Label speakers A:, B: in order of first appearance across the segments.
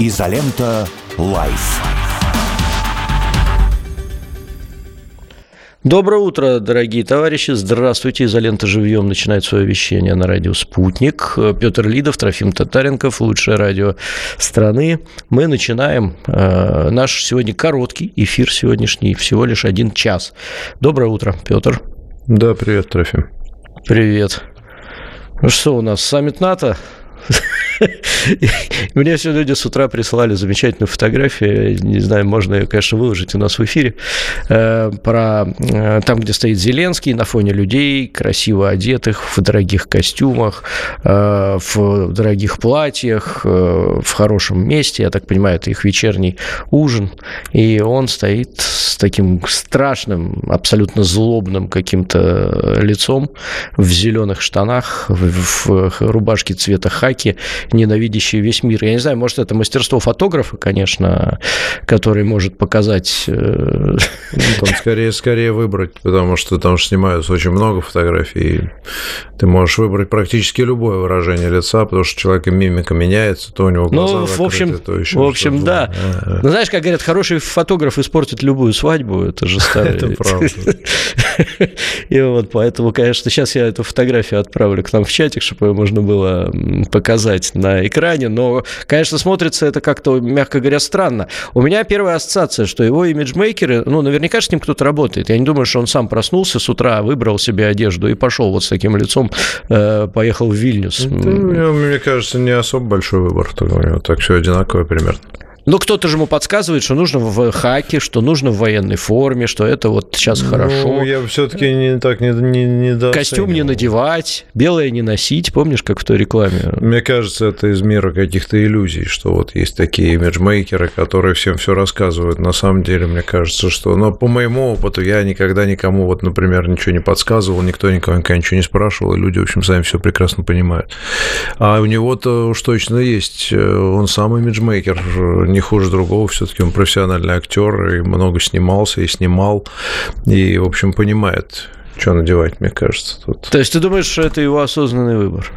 A: Изолента Live.
B: Доброе утро, дорогие товарищи. Здравствуйте. Изолента живьем начинает свое вещание на радио «Спутник». Петр Лидов, Трофим Татаренков, лучшее радио страны. Мы начинаем э, наш сегодня короткий эфир сегодняшний, всего лишь один час. Доброе утро, Петр.
C: Да, привет, Трофим.
B: Привет. Ну что у нас, саммит НАТО? Мне все люди с утра прислали замечательную фотографию, не знаю, можно ее, конечно, выложить у нас в эфире, э, про э, там, где стоит Зеленский на фоне людей, красиво одетых, в дорогих костюмах, э, в дорогих платьях, в хорошем месте, я так понимаю, это их вечерний ужин, и он стоит с таким страшным, абсолютно злобным каким-то лицом в зеленых штанах, в рубашке цвета хаки, ненавидящий весь мир. Я не знаю, может, это мастерство фотографа, конечно, который может показать... Э,
C: ну, там скорее, скорее выбрать, потому что там снимаются очень много фотографий, и ты можешь выбрать практически любое выражение лица, потому что человек мимика меняется, то у него глаза
B: ну,
C: закрыты,
B: в общем,
C: то еще
B: В общем, да. А-а-а. Ну, знаешь, как говорят, хороший фотограф испортит любую свадьбу, это же старый...
C: Это правда.
B: И вот поэтому, конечно, сейчас я эту фотографию отправлю к нам в чатик, чтобы ее можно было показать на экране, но, конечно, смотрится это как-то, мягко говоря, странно. У меня первая ассоциация, что его имиджмейкеры, ну, наверняка с ним кто-то работает. Я не думаю, что он сам проснулся с утра, выбрал себе одежду и пошел вот с таким лицом, э, поехал в Вильнюс.
C: Это, мне кажется, не особо большой выбор. Так все одинаково примерно.
B: Но кто-то же ему подсказывает, что нужно в хаке, что нужно в военной форме, что это вот сейчас ну, хорошо.
C: я все-таки не так не, не, не
B: Костюм не надевать, белое не носить. Помнишь, как в той рекламе?
C: Мне кажется, это из мира каких-то иллюзий, что вот есть такие имиджмейкеры, которые всем все рассказывают. На самом деле, мне кажется, что... Но по моему опыту я никогда никому, вот, например, ничего не подсказывал, никто никого никогда ничего не спрашивал, и люди, в общем, сами все прекрасно понимают. А у него-то уж точно есть. Э, он сам имиджмейкер, не хуже другого, все-таки он профессиональный актер и много снимался и снимал, и, в общем, понимает, что надевать, мне кажется. Тут.
B: То есть ты думаешь, что это его осознанный выбор?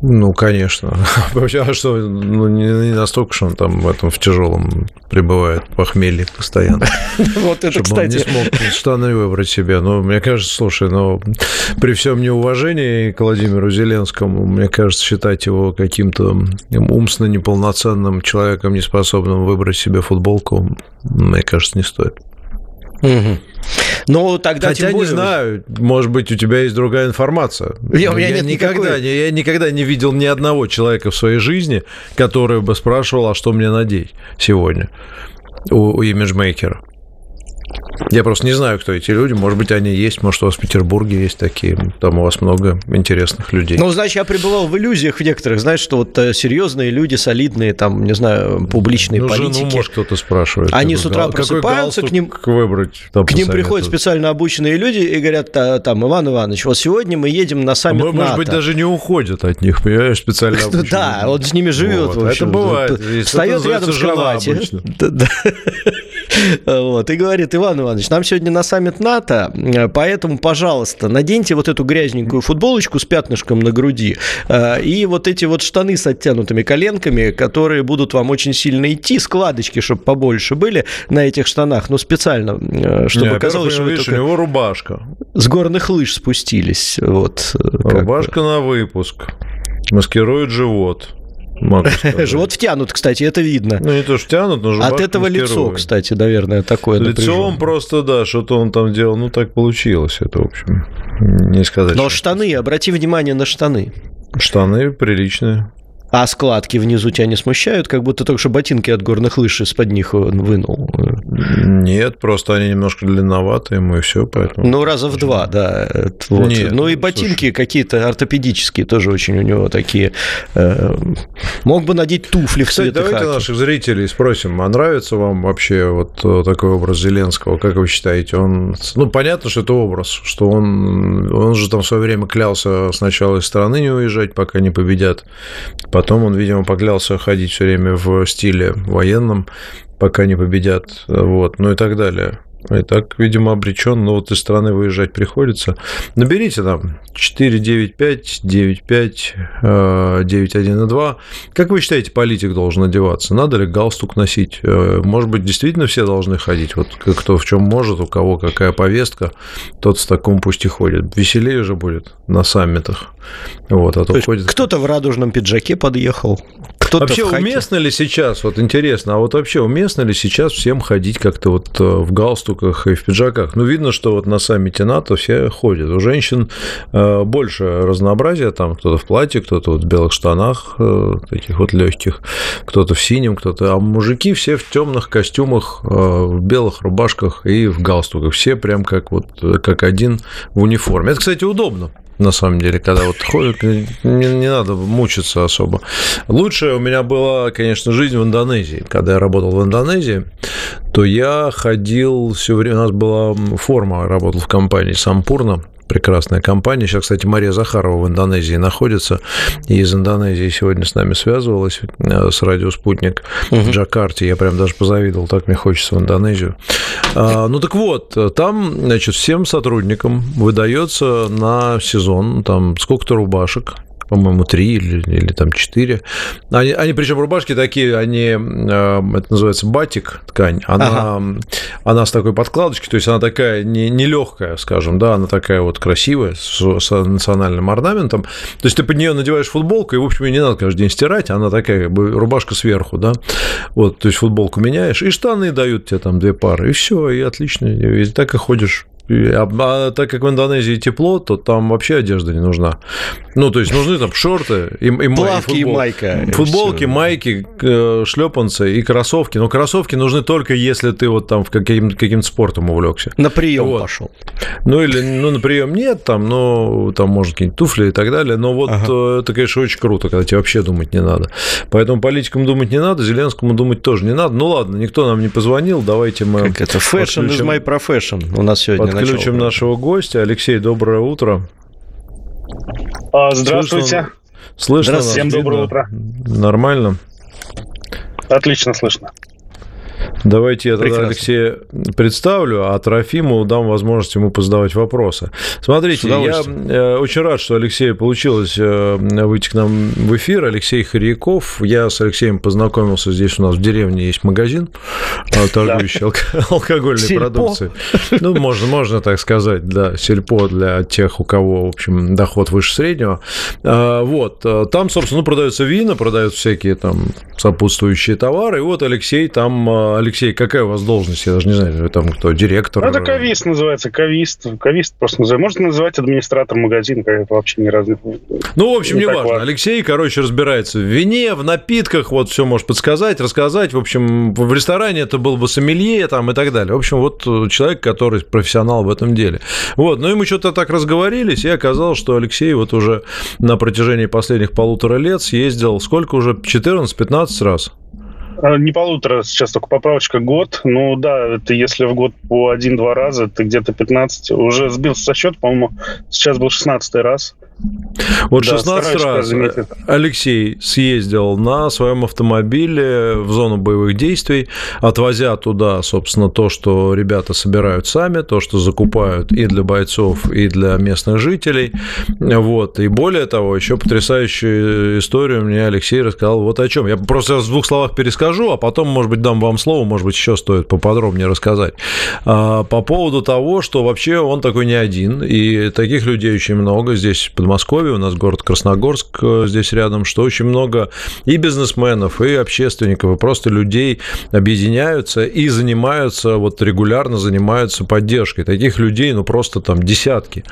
C: Ну, конечно. Вообще, а что, ну, не, настолько, что он там в этом в тяжелом пребывает похмелье постоянно.
B: Вот это, кстати.
C: он не смог штаны выбрать себе. Но мне кажется, слушай, ну, при всем неуважении к Владимиру Зеленскому, мне кажется, считать его каким-то умственно неполноценным человеком, неспособным выбрать себе футболку, мне кажется, не стоит.
B: Угу. Ну, тогда
C: Хотя более... не знаю, может быть, у тебя есть другая информация.
B: Я, у меня я нет
C: никогда,
B: никакой...
C: я никогда не видел ни одного человека в своей жизни, который бы спрашивал, а что мне надеть сегодня у, у имиджмейкера. Я просто не знаю, кто эти люди. Может быть, они есть. Может, у вас в Петербурге есть такие. Там у вас много интересных людей.
B: Ну, значит, я пребывал в иллюзиях в некоторых. Знаешь, что вот э, серьезные люди, солидные, там, не знаю, публичные ну, политики.
C: Ну, может, кто-то спрашивает.
B: Они с утра просыпаются, к ним,
C: выбрать,
B: к ним приходят специально обученные люди и говорят, там, Иван Иванович, вот сегодня мы едем на саммит а,
C: НАТО. Может быть, даже не уходят от них, понимаешь, специально обученные.
B: Да, он с ними живет.
C: Вот, это бывает.
B: Встает рядом с кроватью. Вот, и говорит, Иван Иванович, нам сегодня на саммит НАТО, поэтому, пожалуйста, наденьте вот эту грязненькую футболочку с пятнышком на груди э, и вот эти вот штаны с оттянутыми коленками, которые будут вам очень сильно идти, складочки, чтобы побольше были на этих штанах, но специально, э, чтобы Не, казалось, что
C: видишь, у него рубашка.
B: С горных лыж спустились. Вот,
C: э, Рубашка на выпуск. Маскирует живот.
B: Живот втянут, кстати, это видно.
C: Ну, не то, что втянут, но
B: От этого лицо, кстати, наверное, такое
C: Лицом просто, да, что-то он там делал, ну, так получилось. Это, в общем, не сказать.
B: Но штаны, обрати внимание на штаны.
C: Штаны приличные.
B: А складки внизу тебя не смущают, как будто только что ботинки от горных лыж из-под них вынул?
C: Нет, просто они немножко длинноваты ему и все, поэтому...
B: Ну, раза в два, да. Вот. Нет, ну и ботинки слушай. какие-то ортопедические тоже очень у него такие. Э, мог бы надеть туфли в
C: Кстати, давайте хаки. наших зрителей спросим, а нравится вам вообще вот э, такой образ Зеленского? Как вы считаете? Он... Ну, понятно, что это образ, что он, он же там в свое время клялся сначала из страны не уезжать, пока не победят, Потом он, видимо, поклялся ходить все время в стиле военном, пока не победят, вот, ну и так далее. И так, видимо, обречен, но вот из страны выезжать приходится. Наберите там 495 95 9102. Как вы считаете, политик должен одеваться? Надо ли галстук носить? Э, может быть, действительно все должны ходить? Вот кто в чем может, у кого какая повестка, тот в таком пусть и ходит. Веселее же будет на саммитах. Вот, а то, то ходит...
B: Кто-то в радужном пиджаке подъехал, кто-то
C: Вообще уместно ли сейчас, вот интересно, а вот вообще уместно ли сейчас всем ходить как-то вот э, в галстуках и в пиджаках? Ну, видно, что вот на саммите НАТО все ходят. У женщин э, больше разнообразия, там кто-то в платье, кто-то вот в белых штанах, э, таких вот легких, кто-то в синем, кто-то... А мужики все в темных костюмах, в белых рубашках и в галстуках. Все прям как вот как один в униформе. Это, кстати, удобно на самом деле, когда вот ходят, не, не надо мучиться особо. Лучшая у меня была, конечно, жизнь в Индонезии. Когда я работал в Индонезии, то я ходил все время, у нас была форма, работал в компании Сампурна, прекрасная компания. Сейчас, кстати, Мария Захарова в Индонезии находится. И из Индонезии сегодня с нами связывалась э, с радио «Спутник» угу. в Джакарте. Я прям даже позавидовал, так мне хочется в Индонезию. А, ну так вот, там, значит, всем сотрудникам выдается на сезон там сколько-то рубашек, по-моему, три или, или там четыре. Они, они, причем рубашки такие, они, э, это называется батик ткань, она, ага. она с такой подкладочкой, то есть она такая не, не легкая, скажем, да, она такая вот красивая, с, с национальным орнаментом. То есть ты под нее надеваешь футболку, и, в общем, ее не надо каждый день стирать, она такая, как бы, рубашка сверху, да, вот, то есть футболку меняешь, и штаны дают тебе там две пары, и все, и отлично, и так и ходишь а, а так как в Индонезии тепло, то там вообще одежда не нужна. Ну, то есть нужны там шорты и, и
B: Плавки и, и майка.
C: Футболки, и майки, э, шлепанцы и кроссовки. Но кроссовки нужны только если ты вот там в каким, каким-то спортом увлекся.
B: На прием вот. пошел.
C: Ну, или ну, на прием нет, там, но там, может, какие-нибудь туфли и так далее. Но вот ага. Э, это, конечно, очень круто, когда тебе вообще думать не надо. Поэтому политикам думать не надо, Зеленскому думать тоже не надо. Ну, ладно, никто нам не позвонил, давайте мы...
B: Как это? Fashion is my profession у нас сегодня
C: Подключим начало. нашего гостя. Алексей, доброе утро.
D: А, здравствуйте.
C: Слышно? Здравствуйте.
D: Всем доброе утро.
C: Нормально?
D: Отлично слышно.
C: Давайте я тогда Прекрасно. Алексея представлю, а Трофиму дам возможность ему позадавать вопросы. Смотрите, я э, очень рад, что Алексею получилось э, выйти к нам в эфир. Алексей Харьяков. Я с Алексеем познакомился здесь у нас в деревне есть магазин, э, торгующий алкогольной продукцией. Ну, можно, можно так сказать, да, сельпо для тех, у кого, в общем, доход выше среднего. Вот, там, собственно, ну, продаются вина, продаются всякие там сопутствующие товары. И вот Алексей там Алексей, какая у вас должность? Я даже не знаю, вы там кто, директор?
D: Это кавист называется, кавист. Кавист просто называется. Можно называть администратор магазина, это вообще не разных.
C: Ну, в общем, не, не важно. Важно. Алексей, короче, разбирается в вине, в напитках, вот все может подсказать, рассказать. В общем, в ресторане это был бы сомелье там и так далее. В общем, вот человек, который профессионал в этом деле. Вот, ну и мы что-то так разговорились, и оказалось, что Алексей вот уже на протяжении последних полутора лет съездил сколько уже? 14-15 раз?
D: А, не полутора, сейчас только поправочка год. Ну да, это если в год по один-два раза, это где-то 15. Уже сбился со счета, по-моему, сейчас был 16 раз.
C: Вот да, 16 раз Алексей съездил на своем автомобиле в зону боевых действий, отвозя туда, собственно, то, что ребята собирают сами, то, что закупают и для бойцов, и для местных жителей. Вот. И более того, еще потрясающую историю мне Алексей рассказал вот о чем. Я просто в двух словах перескажу, а потом, может быть, дам вам слово, может быть, еще стоит поподробнее рассказать. А, по поводу того, что вообще он такой не один, и таких людей очень много здесь под Подмосковье, у нас город Красногорск э, здесь рядом, что очень много и бизнесменов, и общественников, и просто людей объединяются и занимаются, вот регулярно занимаются поддержкой. Таких людей, ну, просто там десятки.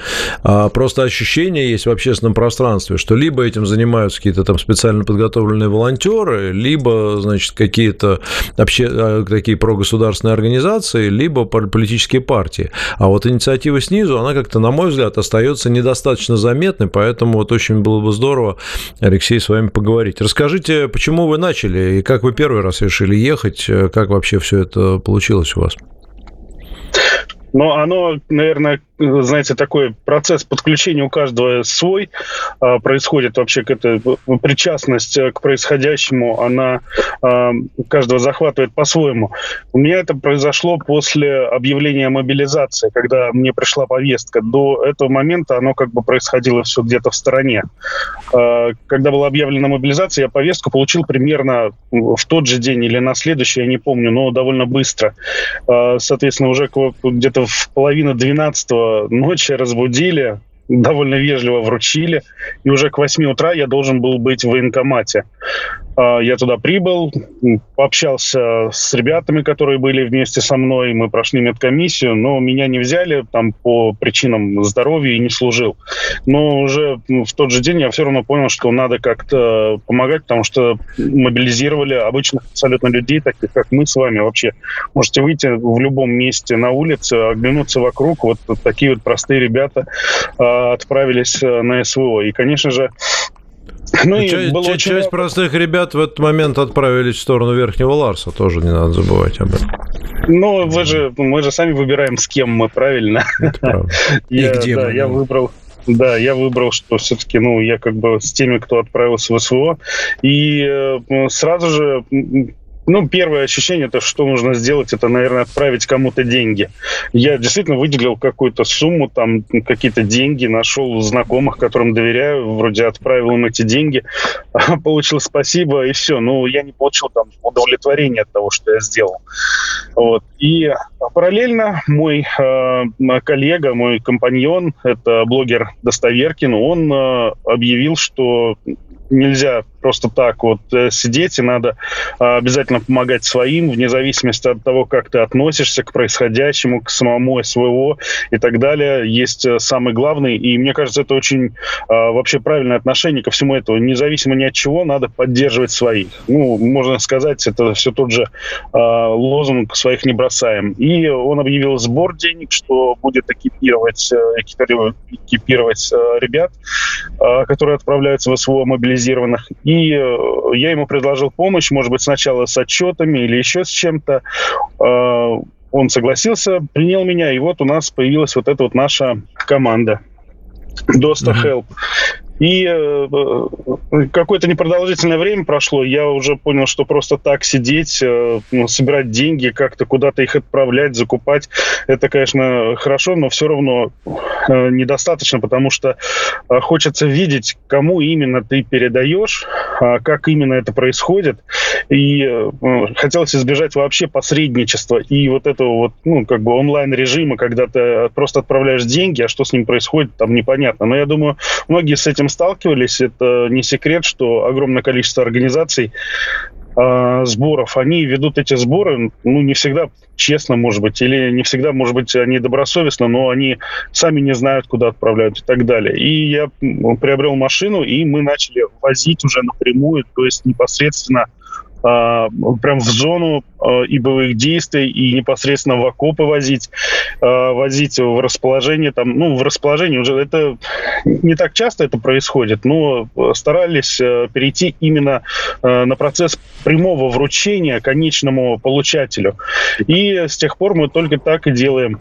C: А просто ощущение есть в общественном пространстве, что либо этим занимаются какие-то там специально подготовленные волонтеры, либо, значит, какие-то обще... Э, такие прогосударственные организации, либо политические партии. А вот инициатива снизу, она как-то, на мой взгляд, остается недостаточно заметной, интересны, поэтому вот очень было бы здорово, Алексей, с вами поговорить. Расскажите, почему вы начали и как вы первый раз решили ехать, как вообще все это получилось у вас?
D: Но оно, наверное, знаете, такой процесс подключения у каждого свой а, происходит вообще к этой причастность к происходящему, она а, каждого захватывает по-своему. У меня это произошло после объявления мобилизации, когда мне пришла повестка. До этого момента оно как бы происходило все где-то в стороне. А, когда была объявлена мобилизация, я повестку получил примерно в тот же день или на следующий, я не помню, но довольно быстро. А, соответственно, уже где-то в половину 12 ночи разбудили, довольно вежливо вручили, и уже к 8 утра я должен был быть в военкомате. А, я туда прибыл, пообщался с ребятами, которые были вместе со мной, мы прошли медкомиссию, но меня не взяли там по причинам здоровья и не служил. Но уже в тот же день я все равно понял, что надо как-то помогать, потому что мобилизировали обычных абсолютно людей, таких как мы с вами вообще. Можете выйти в любом месте на улице, оглянуться вокруг, вот такие вот простые ребята а, отправились э, на СВО. И, конечно же,
C: ну, и часть, было часть, очень часть простых ребят в этот момент отправились в сторону Верхнего Ларса, тоже не надо забывать об этом.
D: Ну, вы же, мы же сами выбираем, с кем мы, правильно?
B: И где мы.
D: Я выбрал да, я выбрал, что все-таки, ну, я как бы с теми, кто отправился в СВО. И э, сразу же ну, первое ощущение, то, что нужно сделать, это, наверное, отправить кому-то деньги. Я действительно выделил какую-то сумму, там, какие-то деньги, нашел знакомых, которым доверяю, вроде отправил им эти деньги, получил спасибо, и все. Ну, я не получил там удовлетворения от того, что я сделал. Вот. И параллельно мой э, коллега, мой компаньон, это блогер Достоверкин, он э, объявил, что нельзя просто так вот э, сидеть, и надо а, обязательно помогать своим, вне зависимости от того, как ты относишься к происходящему, к самому СВО и так далее. Есть э, самый главный, и мне кажется, это очень а, вообще правильное отношение ко всему этому. Независимо ни от чего, надо поддерживать своих. Ну, можно сказать, это все тот же а, лозунг «своих не бросаем». И он объявил сбор денег, что будет экипировать, э, экипировать, ребят, которые отправляются в СВО мобилизированных, и и э, я ему предложил помощь, может быть, сначала с отчетами или еще с чем-то. Э, он согласился, принял меня, и вот у нас появилась вот эта вот наша команда. Доста Help. И э, э, какое-то непродолжительное время прошло, я уже понял, что просто так сидеть, э, ну, собирать деньги, как-то куда-то их отправлять, закупать, это, конечно, хорошо, но все равно э, недостаточно, потому что э, хочется видеть, кому именно ты передаешь, э, как именно это происходит, и э, хотелось избежать вообще посредничества и вот этого вот, ну, как бы онлайн-режима, когда ты просто отправляешь деньги, а что с ним происходит, там непонятно. Но я думаю, многие с этим сталкивались. Это не секрет, что огромное количество организаций э, сборов, они ведут эти сборы, ну, не всегда честно, может быть, или не всегда, может быть, они добросовестно, но они сами не знают, куда отправляют и так далее. И я приобрел машину, и мы начали возить уже напрямую, то есть непосредственно прям в зону а, и боевых действий, и непосредственно в окопы возить, а, возить в расположение, там, ну, в расположение уже это не так часто это происходит, но старались перейти именно на процесс прямого вручения конечному получателю. И с тех пор мы только так и делаем.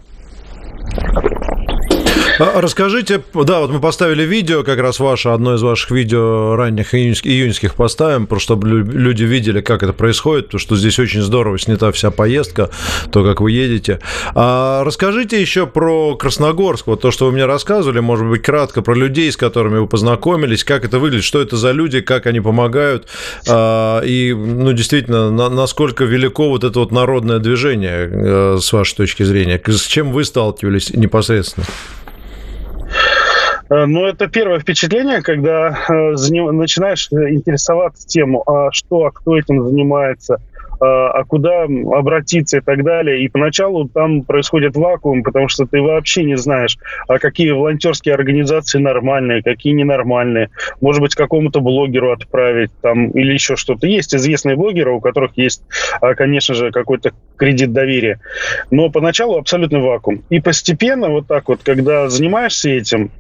C: А, расскажите, да, вот мы поставили видео, как раз ваше, одно из ваших видео ранних июньских, поставим, просто чтобы люди видели, как это происходит, потому что здесь очень здорово снята вся поездка, то, как вы едете. А расскажите еще про Красногорск, вот то, что вы мне рассказывали, может быть, кратко, про людей, с которыми вы познакомились, как это выглядит, что это за люди, как они помогают, а, и, ну, действительно, на, насколько велико вот это вот народное движение, э, с вашей точки зрения, с чем вы сталкивались непосредственно?
D: Э, ну, это первое впечатление, когда э, начинаешь интересоваться тем, а что, а кто этим занимается – а, а куда обратиться и так далее. И поначалу там происходит вакуум, потому что ты вообще не знаешь, а какие волонтерские организации нормальные, какие ненормальные. Может быть, какому-то блогеру отправить там или еще что-то. Есть известные блогеры, у которых есть, а, конечно же, какой-то кредит доверия. Но поначалу абсолютно вакуум. И постепенно вот так вот, когда занимаешься этим,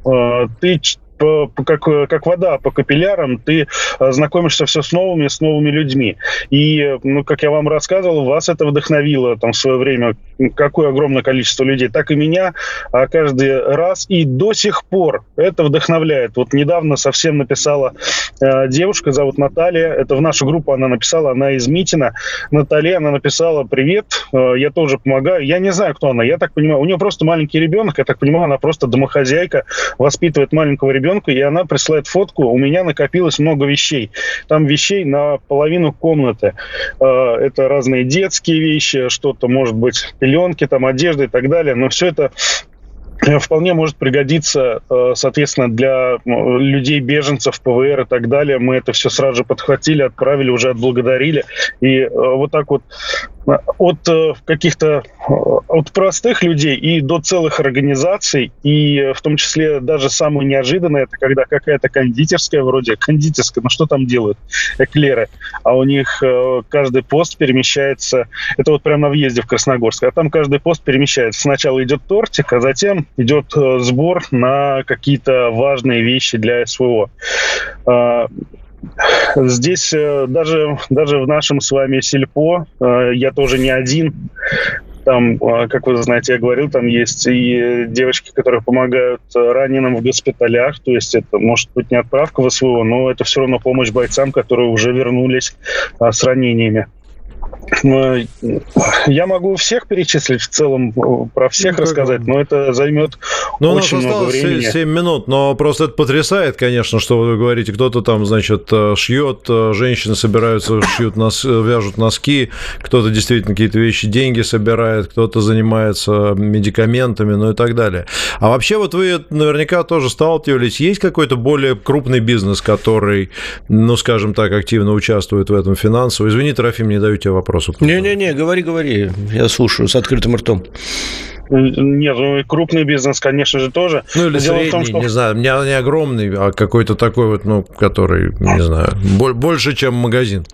D: а, ты как, как вода по капиллярам, ты знакомишься все с новыми, с новыми людьми. И, ну, как я вам рассказывал, вас это вдохновило там в свое время, какое огромное количество людей, так и меня а каждый раз. И до сих пор это вдохновляет. Вот недавно совсем написала э, девушка, зовут Наталья, это в нашу группу она написала, она из Митина. Наталья, она написала, привет, э, я тоже помогаю. Я не знаю, кто она, я так понимаю, у нее просто маленький ребенок, я так понимаю, она просто домохозяйка, воспитывает маленького ребенка, и она присылает фотку, у меня накопилось много вещей. Там вещей на половину комнаты. Э, это разные детские вещи, что-то, может быть, пеленки, там, одежда и так далее, но все это вполне может пригодиться, э, соответственно, для людей, беженцев, ПВР и так далее. Мы это все сразу же подхватили, отправили, уже отблагодарили. И э, вот так вот от э, каких-то э, от простых людей и до целых организаций, и в том числе даже самое неожиданное, это когда какая-то кондитерская вроде, кондитерская, ну что там делают, эклеры, а у них э, каждый пост перемещается, это вот прямо на въезде в Красногорск, а там каждый пост перемещается. Сначала идет тортик, а затем идет сбор на какие-то важные вещи для СВО. А, Здесь э, даже, даже в нашем с вами сельпо э, я тоже не один. Там, э, как вы знаете, я говорил, там есть и девочки, которые помогают раненым в госпиталях. То есть это может быть не отправка в СВО, но это все равно помощь бойцам, которые уже вернулись с ранениями. Ну, я могу всех перечислить в целом, э, про всех ну, рассказать, но это займет ну, очень много времени.
C: 7 минут, но просто это потрясает, конечно, что вы говорите. Кто-то там, значит, э, шьет, э, женщины собираются, шьют, нос, вяжут носки, кто-то действительно какие-то вещи, деньги собирает, кто-то занимается медикаментами, ну и так далее. А вообще вот вы наверняка тоже сталкивались, есть какой-то более крупный бизнес, который, ну, скажем так, активно участвует в этом финансово? Извини, Трофим, не даю тебе вопрос вопросу.
B: Не-не-не, говори, говори, я слушаю с открытым ртом.
D: Нет, ну крупный бизнес, конечно же, тоже.
C: Ну или Дело средний, том, что... не знаю, не, не огромный, а какой-то такой вот, ну, который, не знаю, больше, чем магазин.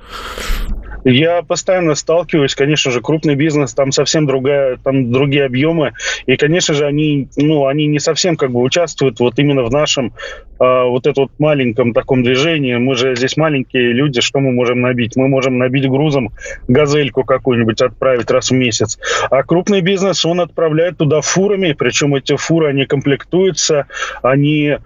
D: Я постоянно сталкиваюсь, конечно же, крупный бизнес, там совсем другая, там другие объемы, и, конечно же, они, ну, они не совсем как бы участвуют вот именно в нашем э, вот этом вот маленьком таком движении. Мы же здесь маленькие люди, что мы можем набить? Мы можем набить грузом газельку какую-нибудь отправить раз в месяц. А крупный бизнес, он отправляет туда фурами, причем эти фуры, они комплектуются, они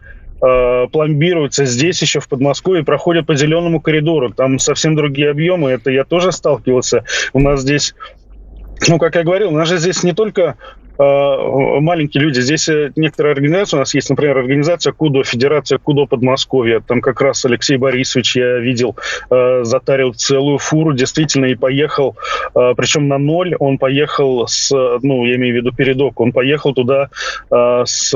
D: э, пломбируются здесь еще в Подмосковье, проходят по зеленому коридору. Там совсем другие объемы. Это я тоже сталкивался. У нас здесь ну, как я говорил, у нас же здесь не только э, маленькие люди. Здесь э, некоторые организации, у нас есть, например, организация КУДО, Федерация КУДО Подмосковья. Там как раз Алексей Борисович, я видел, э, затарил целую фуру, действительно, и поехал, причем на ноль, он поехал с, ну, я имею в виду передок, он поехал туда с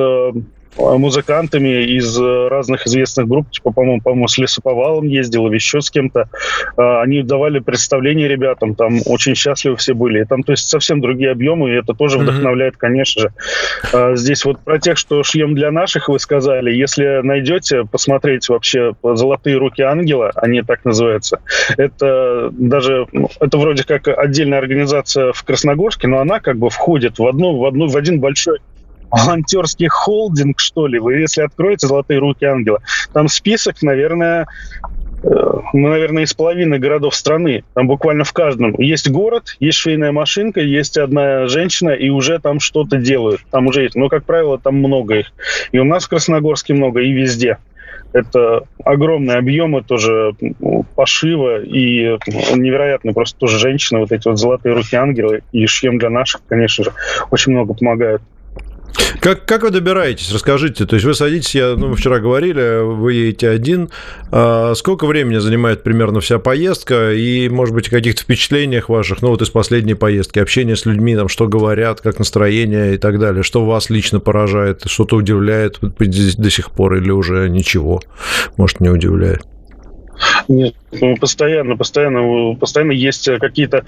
D: музыкантами из э, разных известных групп, типа, по-моему, по-моему, с Лесоповалом ездил или еще с кем-то. Э, они давали представление ребятам, там очень счастливы все были. И там, то есть, совсем другие объемы, и это тоже вдохновляет, конечно же. Здесь вот про тех, что шьем для наших, вы сказали, если найдете, посмотреть вообще «Золотые руки ангела», они так называются, это даже, ну, это вроде как отдельная организация в Красногорске, но она как бы входит в, одну, в, одну, в один большой волонтерский холдинг, что ли. Вы если откроете «Золотые руки ангела», там список, наверное, э, ну, наверное, из половины городов страны. Там буквально в каждом. Есть город, есть швейная машинка, есть одна женщина, и уже там что-то делают. Там уже есть. Но, как правило, там много их. И у нас в Красногорске много, и везде. Это огромные объемы тоже ну, пошива и невероятно просто тоже женщины, вот эти вот золотые руки ангелы и шьем для наших, конечно же, очень много помогают.
C: Как, как вы добираетесь? Расскажите. То есть вы садитесь, я, ну, мы вчера говорили, вы едете один. А сколько времени занимает примерно вся поездка? И, может быть, о каких-то впечатлениях ваших, ну, вот из последней поездки, общение с людьми, там, что говорят, как настроение и так далее. Что вас лично поражает, что-то удивляет до сих пор или уже ничего, может, не удивляет?
D: Нет, ну, постоянно, постоянно, постоянно есть какие-то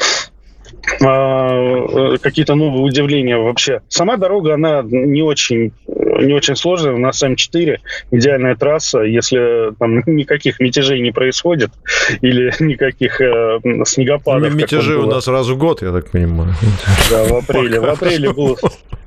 D: какие-то новые удивления вообще. Сама дорога, она не очень, не очень сложная. У нас М4, идеальная трасса. Если там никаких мятежей не происходит или никаких э, снегопадов.
C: Мятежи у нас сразу год, я так понимаю.
D: Да, в апреле. В апреле был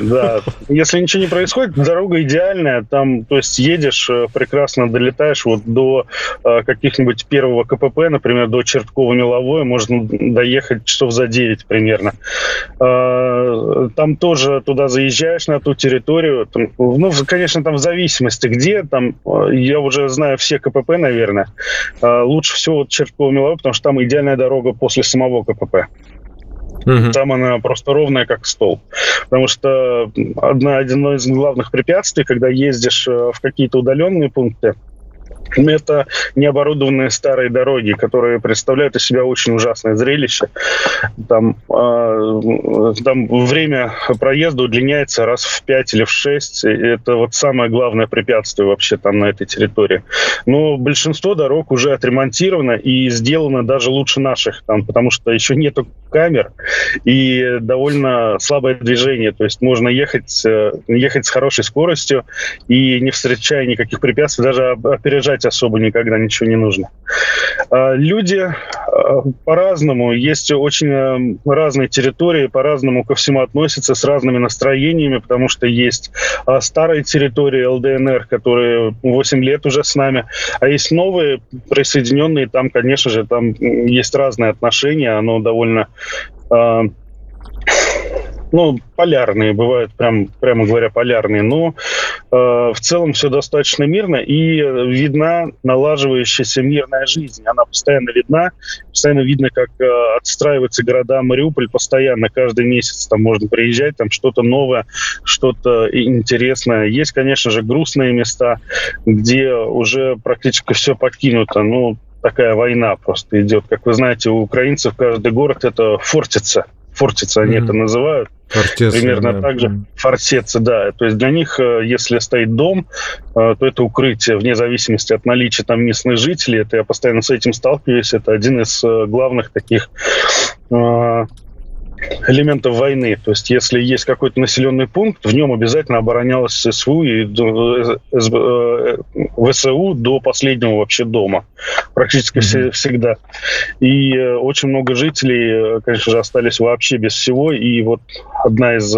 D: Да, если ничего не происходит, дорога идеальная, там, то есть едешь, э, прекрасно долетаешь вот до э, каких-нибудь первого КПП, например, до Черткова-Меловой, можно доехать часов за 9 примерно. Э, там тоже туда заезжаешь на ту территорию, там, ну, конечно, там в зависимости где, там, э, я уже знаю все КПП, наверное, э, лучше всего вот Черткова-Меловой, потому что там идеальная дорога после самого КПП. Угу. Там она просто ровная, как стол. Потому что одна, одно из главных препятствий, когда ездишь э, в какие-то удаленные пункты, это необорудованные старые дороги, которые представляют из себя очень ужасное зрелище. Там, э, там время проезда удлиняется раз в 5 или в 6. Это вот самое главное препятствие вообще там на этой территории. Но большинство дорог уже отремонтировано и сделано даже лучше наших, там, потому что еще нету камер и довольно слабое движение. То есть можно ехать, э, ехать с хорошей скоростью и не встречая никаких препятствий, даже опережать искать особо никогда ничего не нужно. А, люди а, по-разному, есть очень э, разные территории, по-разному ко всему относятся, с разными настроениями, потому что есть а, старые территории ЛДНР, которые 8 лет уже с нами, а есть новые, присоединенные, там, конечно же, там есть разные отношения, оно довольно ну, полярные, бывают прям, прямо говоря, полярные, но в целом все достаточно мирно, и видна налаживающаяся мирная жизнь. Она постоянно видна, постоянно видно, как э, отстраиваются города Мариуполь постоянно, каждый месяц там можно приезжать, там что-то новое, что-то интересное. Есть, конечно же, грустные места, где уже практически все покинуто, ну, такая война просто идет. Как вы знаете, у украинцев каждый город это фортица. Фортица они mm-hmm. это называют. Фортецы, Примерно да. так же. Фортецы, да. То есть для них, э, если стоит дом, э, то это укрытие, вне зависимости от наличия там местных жителей. Это я постоянно с этим сталкиваюсь. Это один из э, главных таких элементов войны. То есть, если есть какой-то населенный пункт, в нем обязательно оборонялось ССУ и ВСУ до последнего вообще дома. Практически mm-hmm. всегда. И очень много жителей, конечно же, остались вообще без всего. И вот одна из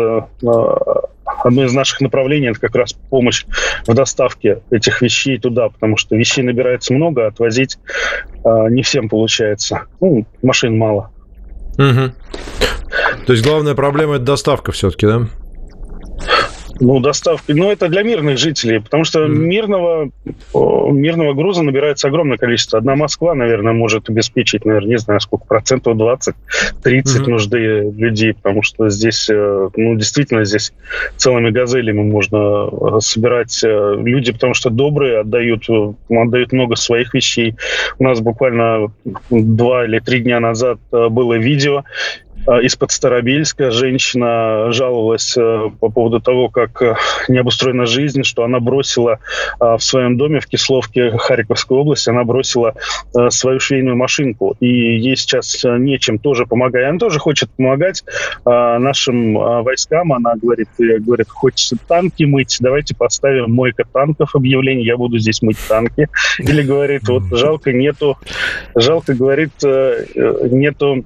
D: одно из наших направлений это как раз помощь в доставке этих вещей туда, потому что вещей набирается много, а отвозить э, не всем получается. Ну, машин мало.
C: Угу. То есть главная проблема это доставка все-таки, да?
D: Ну, доставка. Ну, это для мирных жителей, потому что mm. мирного, мирного груза набирается огромное количество. Одна Москва, наверное, может обеспечить, наверное, не знаю, сколько процентов, 20-30 mm-hmm. нужды людей, потому что здесь, э, ну, действительно, здесь целыми газелями можно э, собирать э, люди, потому что добрые отдают, отдают много своих вещей. У нас буквально два или три дня назад было видео, из-под Старобельска женщина жаловалась э, по поводу того, как э, не обустроена жизнь, что она бросила в своем доме в Кисловке Харьковской области, она бросила э, свою швейную машинку. И ей сейчас нечем тоже помогать. Она тоже хочет помогать нашим войскам. Она говорит, говорит, хочется танки мыть, давайте поставим мойка танков объявление, я буду здесь мыть танки. Или говорит, вот жалко нету, жалко, говорит, нету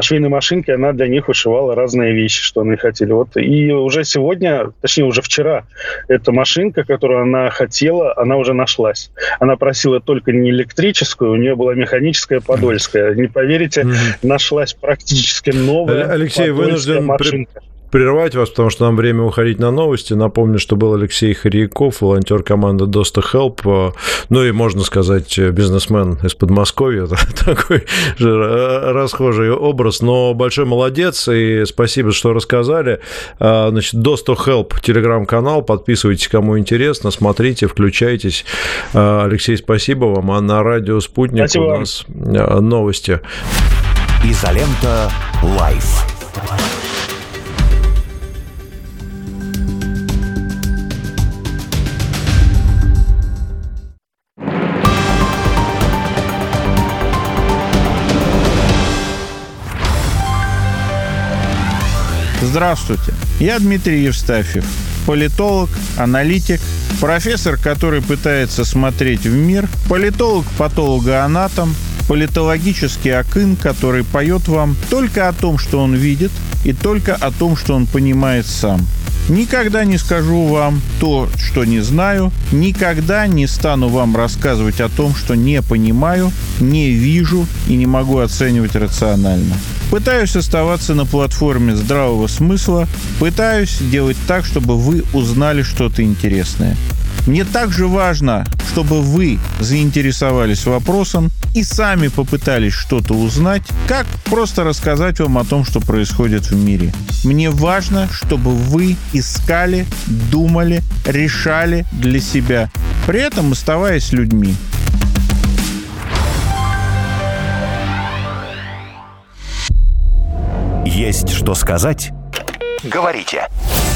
D: швейной машинки, она для них вышивала разные вещи, что они хотели. Вот и уже сегодня, точнее уже вчера, эта машинка, которую она хотела, она уже нашлась. Она просила только не электрическую, у нее была механическая подольская. Не поверите, нашлась практически новая
C: Алексей, вынужден машинка прервать вас, потому что нам время уходить на новости. Напомню, что был Алексей Харьяков, волонтер команды Доста Help, ну и, можно сказать, бизнесмен из Подмосковья. Такой же расхожий образ, но большой молодец, и спасибо, что рассказали. А, значит, Доста Help, телеграм-канал, подписывайтесь, кому интересно, смотрите, включайтесь. А, Алексей, спасибо вам. А на радио «Спутник» спасибо у нас новости.
A: Изолента «Live».
E: Здравствуйте, я Дмитрий Евстафьев, политолог, аналитик, профессор, который пытается смотреть в мир, политолог-патологоанатом, политологический акын, который поет вам только о том, что он видит, и только о том, что он понимает сам. Никогда не скажу вам то, что не знаю, никогда не стану вам рассказывать о том, что не понимаю, не вижу и не могу оценивать рационально. Пытаюсь оставаться на платформе здравого смысла, пытаюсь делать так, чтобы вы узнали что-то интересное. Мне также важно, чтобы вы заинтересовались вопросом и сами попытались что-то узнать, как просто рассказать вам о том, что происходит в мире. Мне важно, чтобы вы искали, думали, решали для себя, при этом оставаясь людьми.
A: Есть что сказать? Говорите.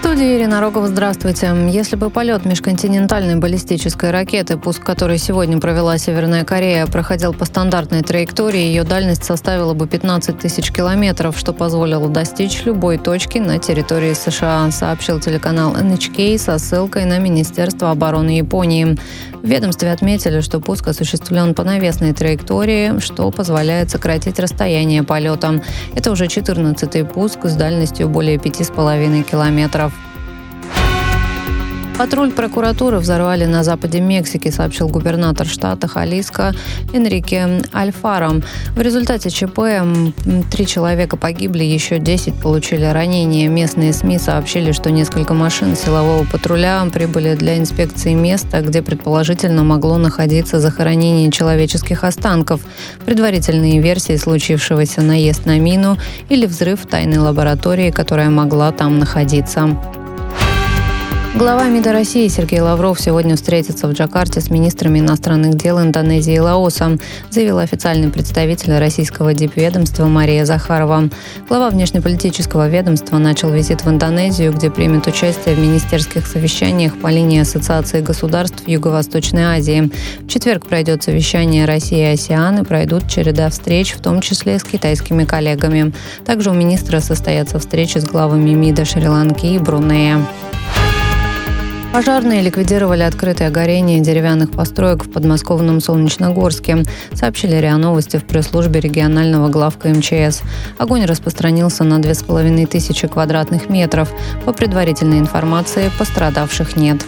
F: Студии Ирина Рогова, здравствуйте. Если бы полет межконтинентальной баллистической ракеты, пуск которой сегодня провела Северная Корея, проходил по стандартной траектории, ее дальность составила бы 15 тысяч километров, что позволило достичь любой точки на территории США, сообщил телеканал NHK со ссылкой на Министерство обороны Японии. В ведомстве отметили, что пуск осуществлен по навесной траектории, что позволяет сократить расстояние полета. Это уже 14-й пуск с дальностью более 5,5 километров. Патруль прокуратуры взорвали на западе Мексики, сообщил губернатор штата Халиска Энрике Альфаро. В результате ЧП три человека погибли, еще 10 получили ранения. Местные СМИ сообщили, что несколько машин силового патруля прибыли для инспекции места, где предположительно могло находиться захоронение человеческих останков. Предварительные версии случившегося наезд на мину или взрыв тайной лаборатории, которая могла там находиться. Глава МИДа России Сергей Лавров сегодня встретится в Джакарте с министрами иностранных дел Индонезии и Лаоса, заявил официальный представитель российского дипведомства Мария Захарова. Глава внешнеполитического ведомства начал визит в Индонезию, где примет участие в министерских совещаниях по линии Ассоциации государств Юго-Восточной Азии. В четверг пройдет совещание России и АСИАН и пройдут череда встреч, в том числе с китайскими коллегами. Также у министра состоятся встречи с главами МИДа Шри-Ланки и Брунея. Пожарные ликвидировали открытое горение деревянных построек в подмосковном Солнечногорске, сообщили РИА Новости в пресс-службе регионального главка МЧС. Огонь распространился на 2500 квадратных метров. По предварительной информации пострадавших нет.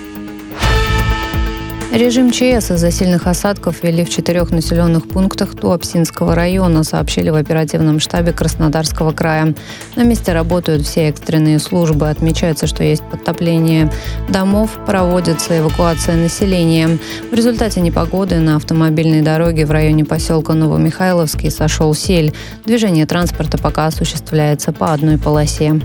F: Режим ЧС из-за сильных осадков ввели в четырех населенных пунктах Туапсинского района, сообщили в оперативном штабе Краснодарского края. На месте работают все экстренные службы. Отмечается, что есть подтопление домов, проводится эвакуация населения. В результате непогоды на автомобильной дороге в районе поселка Новомихайловский сошел сель. Движение транспорта пока осуществляется по одной полосе.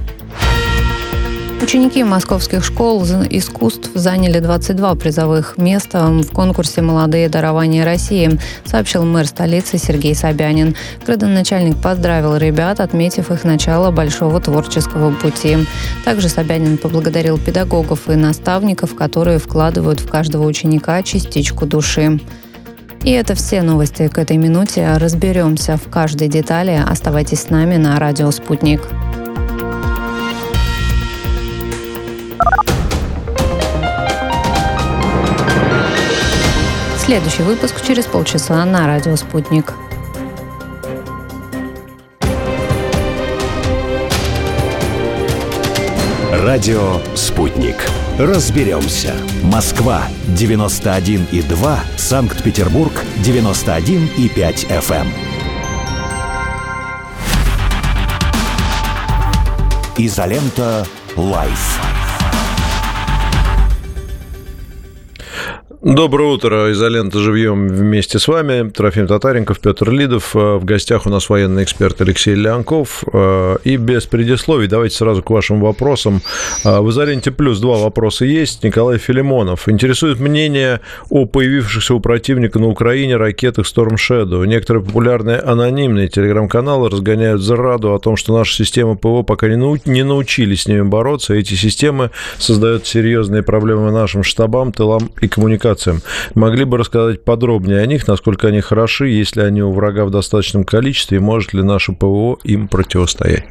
F: Ученики московских школ искусств заняли 22 призовых места в конкурсе «Молодые дарования России», сообщил мэр столицы Сергей Собянин. Градоначальник поздравил ребят, отметив их начало большого творческого пути. Также Собянин поблагодарил педагогов и наставников, которые вкладывают в каждого ученика частичку души. И это все новости к этой минуте. Разберемся в каждой детали. Оставайтесь с нами на радио «Спутник». Следующий выпуск через полчаса на радио «Спутник».
A: Радио «Спутник». Разберемся. Москва, 91,2. Санкт-Петербург, 91,5 FM. Изолента «Live».
C: Доброе утро. Изолента живьем вместе с вами. Трофим Татаренков, Петр Лидов. Э, в гостях у нас военный эксперт Алексей Леонков. Э, и без предисловий давайте сразу к вашим вопросам. Э, в Изоленте плюс два вопроса есть. Николай Филимонов. Интересует мнение о появившихся у противника на Украине ракетах Storm Shadow. Некоторые популярные анонимные телеграм-каналы разгоняют зараду о том, что наша система ПВО пока не научились с ними бороться. Эти системы создают серьезные проблемы нашим штабам, тылам и коммуникациям операциям. Могли бы рассказать подробнее о них, насколько они хороши, если они у врага в достаточном количестве, и может ли наше ПВО им противостоять?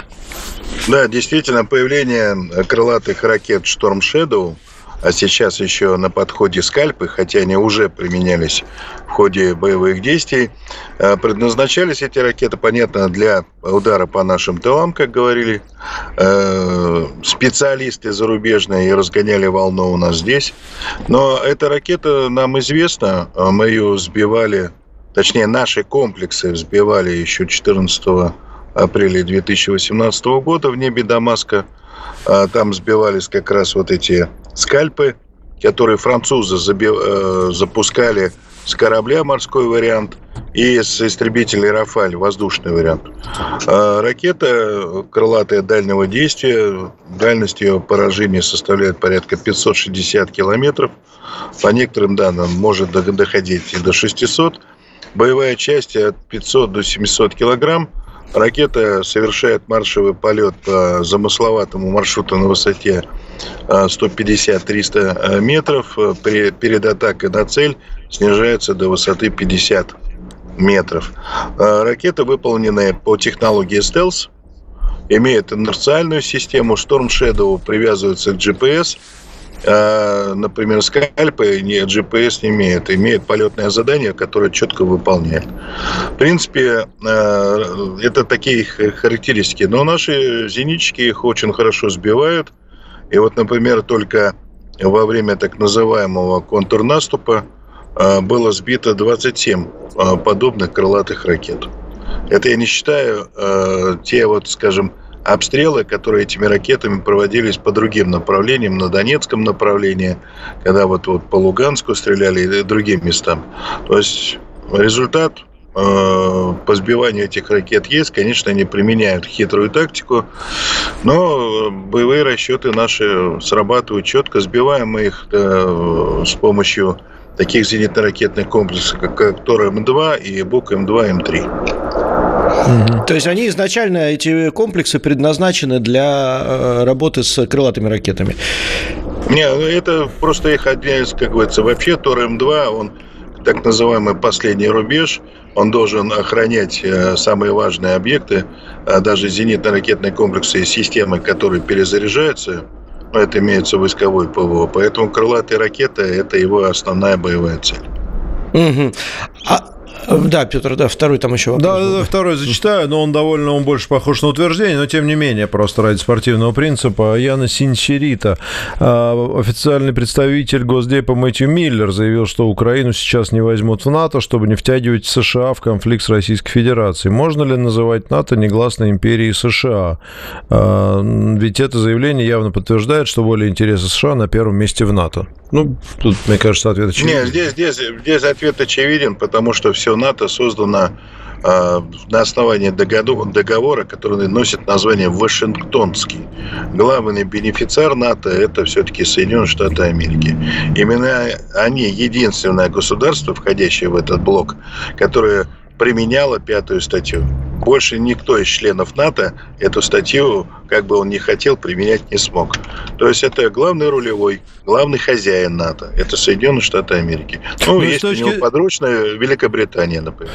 G: Да, действительно, появление крылатых ракет Storm Shadow, а сейчас еще на подходе скальпы, хотя они уже применялись в ходе боевых действий, э, предназначались эти ракеты, понятно, для удара по нашим тылам, как говорили э, специалисты зарубежные и разгоняли волну у нас здесь. Но эта ракета нам известна, мы ее сбивали, точнее, наши комплексы взбивали еще 14 апреля 2018 года в небе Дамаска. А, там сбивались как раз вот эти скальпы, которые французы э, запускали с корабля морской вариант и с истребителей «Рафаль» воздушный вариант. А, ракета крылатая дальнего действия, дальность ее поражения составляет порядка 560 километров. По некоторым данным может доходить и до 600. Боевая часть от 500 до 700 килограмм – Ракета совершает маршевый полет по замысловатому маршруту на высоте 150-300 э, метров. перед атакой на цель снижается до высоты 50 метров. Э, ракета выполнена по технологии стелс, имеет инерциальную систему. Storm Shadow привязывается к GPS – а, например, скальпы не, GPS не имеет, имеет полетное задание, которое четко выполняет. В принципе, а, это такие характеристики. Но наши зенитчики их очень хорошо сбивают. И вот, например, только во время так называемого контрнаступа а, было сбито 27 подобных крылатых ракет. Это я не считаю те вот, скажем, обстрелы, которые этими ракетами проводились по другим направлениям, на Донецком направлении, когда вот, вот по Луганску стреляли и другим местам. То есть результат э, по сбиванию этих ракет есть. Конечно, они применяют хитрую тактику, но боевые расчеты наши срабатывают четко. Сбиваем мы их э, с помощью таких зенитно-ракетных комплексов, как Тор М2 и Бук М2, М3.
B: Угу. То есть они изначально, эти комплексы предназначены для э, работы с крылатыми ракетами?
G: Не, ну, это просто их из, как говорится, вообще Тор М2, он так называемый последний рубеж, он должен охранять э, самые важные объекты, а даже зенитно-ракетные комплексы и системы, которые перезаряжаются, ну, это имеется войсковой ПВО. Поэтому крылатые ракеты – это его основная боевая цель.
B: Угу. А да, Петр, да, второй там еще вопрос.
C: Да, да, второй зачитаю, но он довольно, он больше похож на утверждение, но тем не менее, просто ради спортивного принципа. Яна Синчерита, а, официальный представитель Госдепа Мэтью Миллер заявил, что Украину сейчас не возьмут в НАТО, чтобы не втягивать США в конфликт с Российской Федерацией. Можно ли называть НАТО негласной империей США? А, ведь это заявление явно подтверждает, что воля интересы США на первом месте в НАТО. Ну, тут, мне кажется, ответ очевиден.
G: Нет, здесь, здесь, здесь ответ очевиден, потому что все НАТО создано э, на основании договора, который носит название Вашингтонский. Главный бенефициар НАТО – это все-таки Соединенные Штаты Америки. Именно они единственное государство, входящее в этот блок, которое применяло пятую статью. Больше никто из членов НАТО эту статью, как бы он ни хотел, применять не смог. То есть это главный рулевой, главный хозяин НАТО. Это Соединенные Штаты Америки. Ну, ну есть точки... у него подручная Великобритания, например.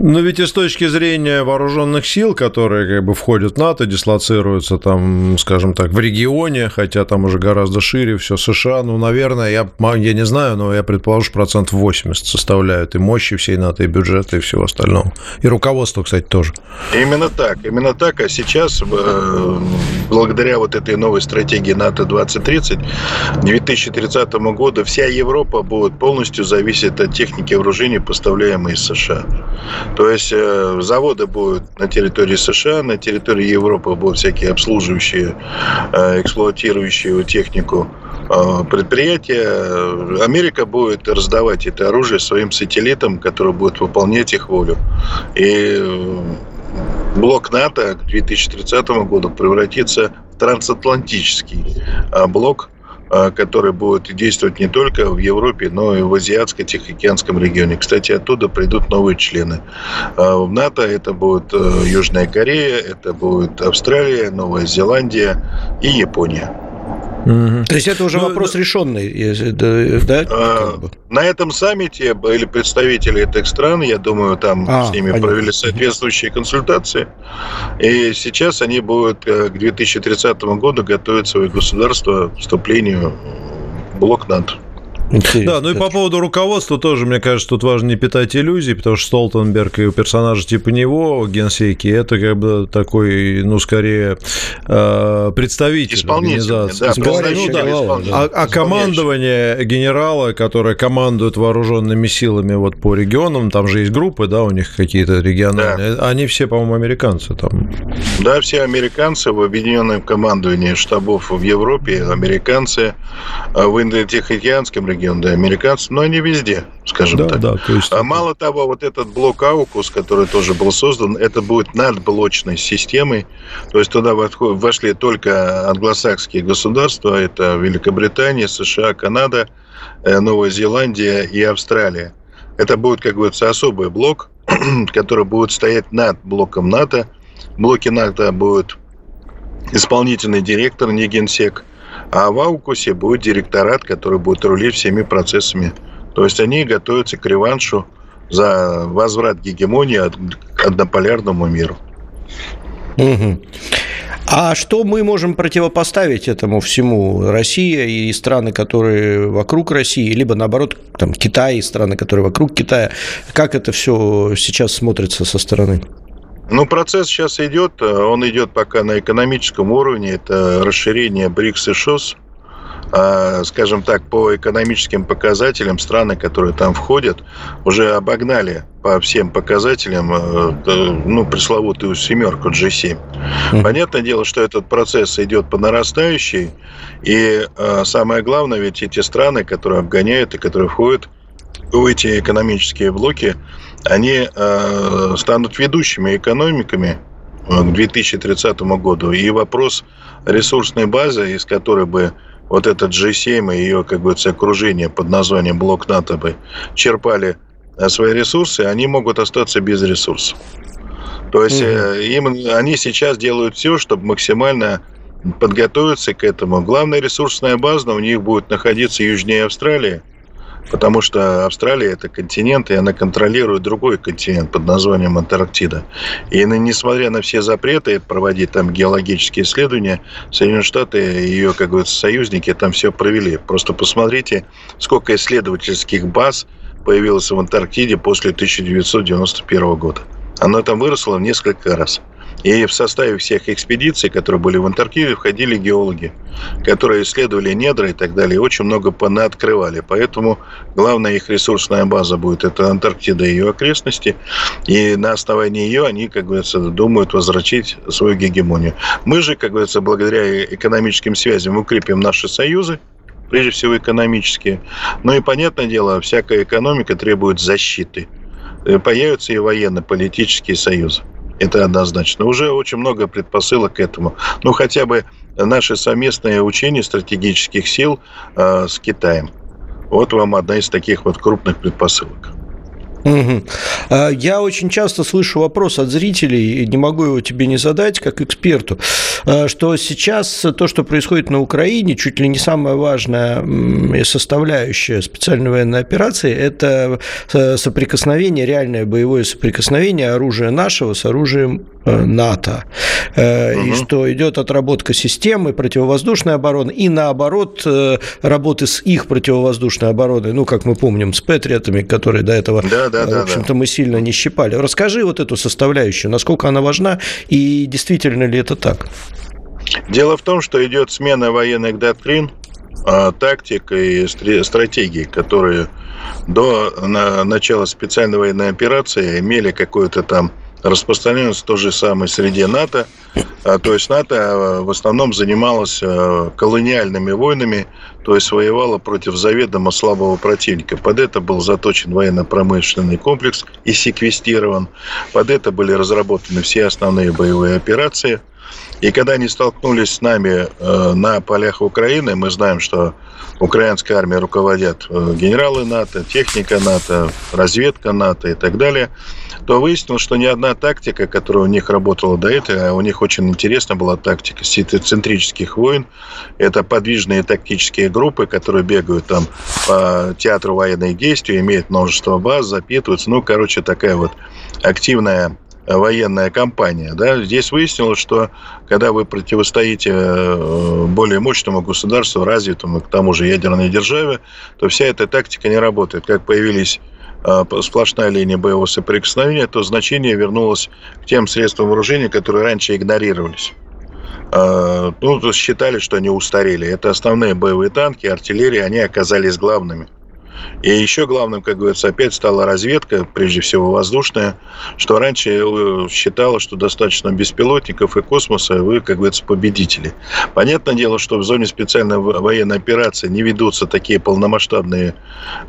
C: Но ведь и с точки зрения вооруженных сил, которые как бы входят в НАТО, дислоцируются там, скажем так, в регионе, хотя там уже гораздо шире все США, ну, наверное, я, я не знаю, но я предположу, процентов 80 составляют и мощи всей НАТО, и бюджета, и всего остального. И руководство, кстати, тоже.
G: Именно так, именно так. А сейчас, э, благодаря вот этой новой стратегии НАТО 2030, к 2030 году вся Европа будет полностью зависеть от техники вооружений, поставляемой из США. То есть э, заводы будут на территории США, на территории Европы будут всякие обслуживающие, э, эксплуатирующие технику предприятия. Америка будет раздавать это оружие своим сателлитам, которые будут выполнять их волю. И блок НАТО к 2030 году превратится в трансатлантический блок который будет действовать не только в Европе, но и в Азиатско-Тихоокеанском регионе. Кстати, оттуда придут новые члены. А, в НАТО это будет э, Южная Корея, это будет Австралия, Новая Зеландия и Япония.
B: Угу. То есть это уже ну, вопрос решенный, да?
G: А, как бы. На этом саммите были представители этих стран, я думаю, там а, с ними понятно. провели соответствующие консультации. И сейчас они будут э, к 2030 году готовить свое государство к вступлению в блок НАТО.
C: Интересно. Да, ну и по поводу руководства тоже, мне кажется, тут важно не питать иллюзий, потому что Столтенберг и персонажи типа него, генсеки, это как бы такой, ну, скорее, э, представитель организации. Да, ну, да. А, а командование генерала, которое командует вооруженными силами вот по регионам, там же есть группы, да, у них какие-то региональные, да. они все, по-моему, американцы там.
G: Да, все американцы в объединенном командовании штабов в Европе, американцы а в Индо-Тихоокеанском регион, да, американцы, но они везде, скажем да, так. Да, то есть... А мало того, вот этот блок Аукус, который тоже был создан, это будет надблочной системой, то есть туда вошли только англосакские государства, это Великобритания, США, Канада, э, Новая Зеландия и Австралия. Это будет, как говорится, особый блок, который будет стоять над блоком НАТО. В блоке НАТО будет исполнительный директор, не генсек – а в Аукусе будет директорат, который будет рулить всеми процессами. То есть они готовятся к реваншу за возврат гегемонии к однополярному миру.
B: Угу. А что мы можем противопоставить этому всему? Россия и страны, которые вокруг России, либо наоборот, там, Китай и страны, которые вокруг Китая. Как это все сейчас смотрится со стороны?
G: Ну, процесс сейчас идет, он идет пока на экономическом уровне, это расширение БРИКС и ШОС, а, скажем так, по экономическим показателям. Страны, которые там входят, уже обогнали по всем показателям э, ну, пресловутую семерку G7. Понятное дело, что этот процесс идет по нарастающей, и э, самое главное, ведь эти страны, которые обгоняют и которые входят в эти экономические блоки, они э, станут ведущими экономиками э, к 2030 году. И вопрос ресурсной базы, из которой бы вот этот G7 и ее, как бы, окружение под названием блок НАТО бы черпали э, свои ресурсы, они могут остаться без ресурсов. То есть mm им, они сейчас делают все, чтобы максимально подготовиться к этому. Главная ресурсная база у них будет находиться южнее Австралии – потому что Австралия – это континент, и она контролирует другой континент под названием Антарктида. И несмотря на все запреты проводить там геологические исследования, Соединенные Штаты и ее, как говорится, союзники там все провели. Просто посмотрите, сколько исследовательских баз появилось в Антарктиде после 1991 года. Оно там выросло в несколько раз. И в составе всех экспедиций, которые были в Антарктиде, входили геологи, которые исследовали недра и так далее, и очень много понаоткрывали. Поэтому главная их ресурсная база будет это Антарктида и ее окрестности. И на основании ее они, как говорится, думают возвратить свою гегемонию. Мы же, как говорится, благодаря экономическим связям укрепим наши союзы, прежде всего экономические. Ну и, понятное дело, всякая экономика требует защиты. Появятся и военно-политические союзы. Это однозначно. Уже очень много предпосылок к этому. Ну, хотя бы наше совместное учение стратегических сил э, с Китаем. Вот вам одна из таких вот крупных предпосылок.
B: Угу. Я очень часто слышу вопрос от зрителей, и не могу его тебе не задать, как эксперту, что сейчас то, что происходит на Украине, чуть ли не самая важная составляющая специальной военной операции, это э, соприкосновение, реальное боевое соприкосновение оружия нашего с оружием э, НАТО. Угу. И что идет отработка системы противовоздушной обороны и наоборот работы с их противовоздушной обороной, ну, как мы помним, с Патриотами, которые до этого да, да, в общем-то, да. мы сильно не щипали. Расскажи вот эту составляющую, насколько она важна и действительно ли это так?
G: Дело в том, что идет смена военных доктрин, а, тактик и стратегий, которые до начала специальной военной операции имели какое-то там распространялось то же самое среди НАТО. А, то есть НАТО а, в основном занималась колониальными войнами, то есть воевала против заведомо слабого противника. Под это был заточен военно-промышленный комплекс и секвестирован. Под это были разработаны все основные боевые операции. И когда они столкнулись с нами на полях Украины, мы знаем, что украинской армией руководят э, генералы НАТО, техника НАТО, разведка НАТО и так далее, то выяснилось, что ни одна тактика, которая у них работала до этого, а у них очень интересна была тактика центрических войн. Это подвижные тактические группы, которые бегают там по театру военных действий, имеют множество баз, запитываются. Ну, короче, такая вот активная военная кампания. Да? Здесь выяснилось, что когда вы противостоите э, более мощному государству, развитому, к тому же ядерной державе, то вся эта тактика не работает. Как появились э, сплошная линия боевого соприкосновения, то значение вернулось к тем средствам вооружения, которые раньше игнорировались. Э, ну, считали, что они устарели. Это основные боевые танки, артиллерия, они оказались главными. И еще главным, как говорится, опять стала разведка, прежде всего воздушная, что раньше э, считалось, что достаточно беспилотников и космоса, вы, как говорится, победители. Понятное дело, что в зоне специальной военной операции не ведутся такие полномасштабные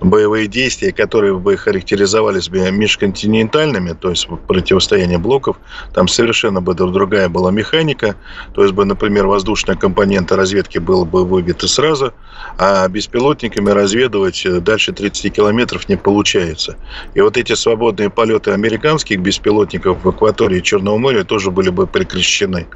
G: боевые действия, которые бы характеризовались бы межконтинентальными, то есть противостояние блоков. Там совершенно бы другая была механика, то есть бы, например, воздушная компонента разведки была бы выбита сразу, а беспилотниками разведывать э, дальше 30 километров не получается. И вот эти свободные полеты американских беспилотников в акватории Черного моря тоже были бы прекращены.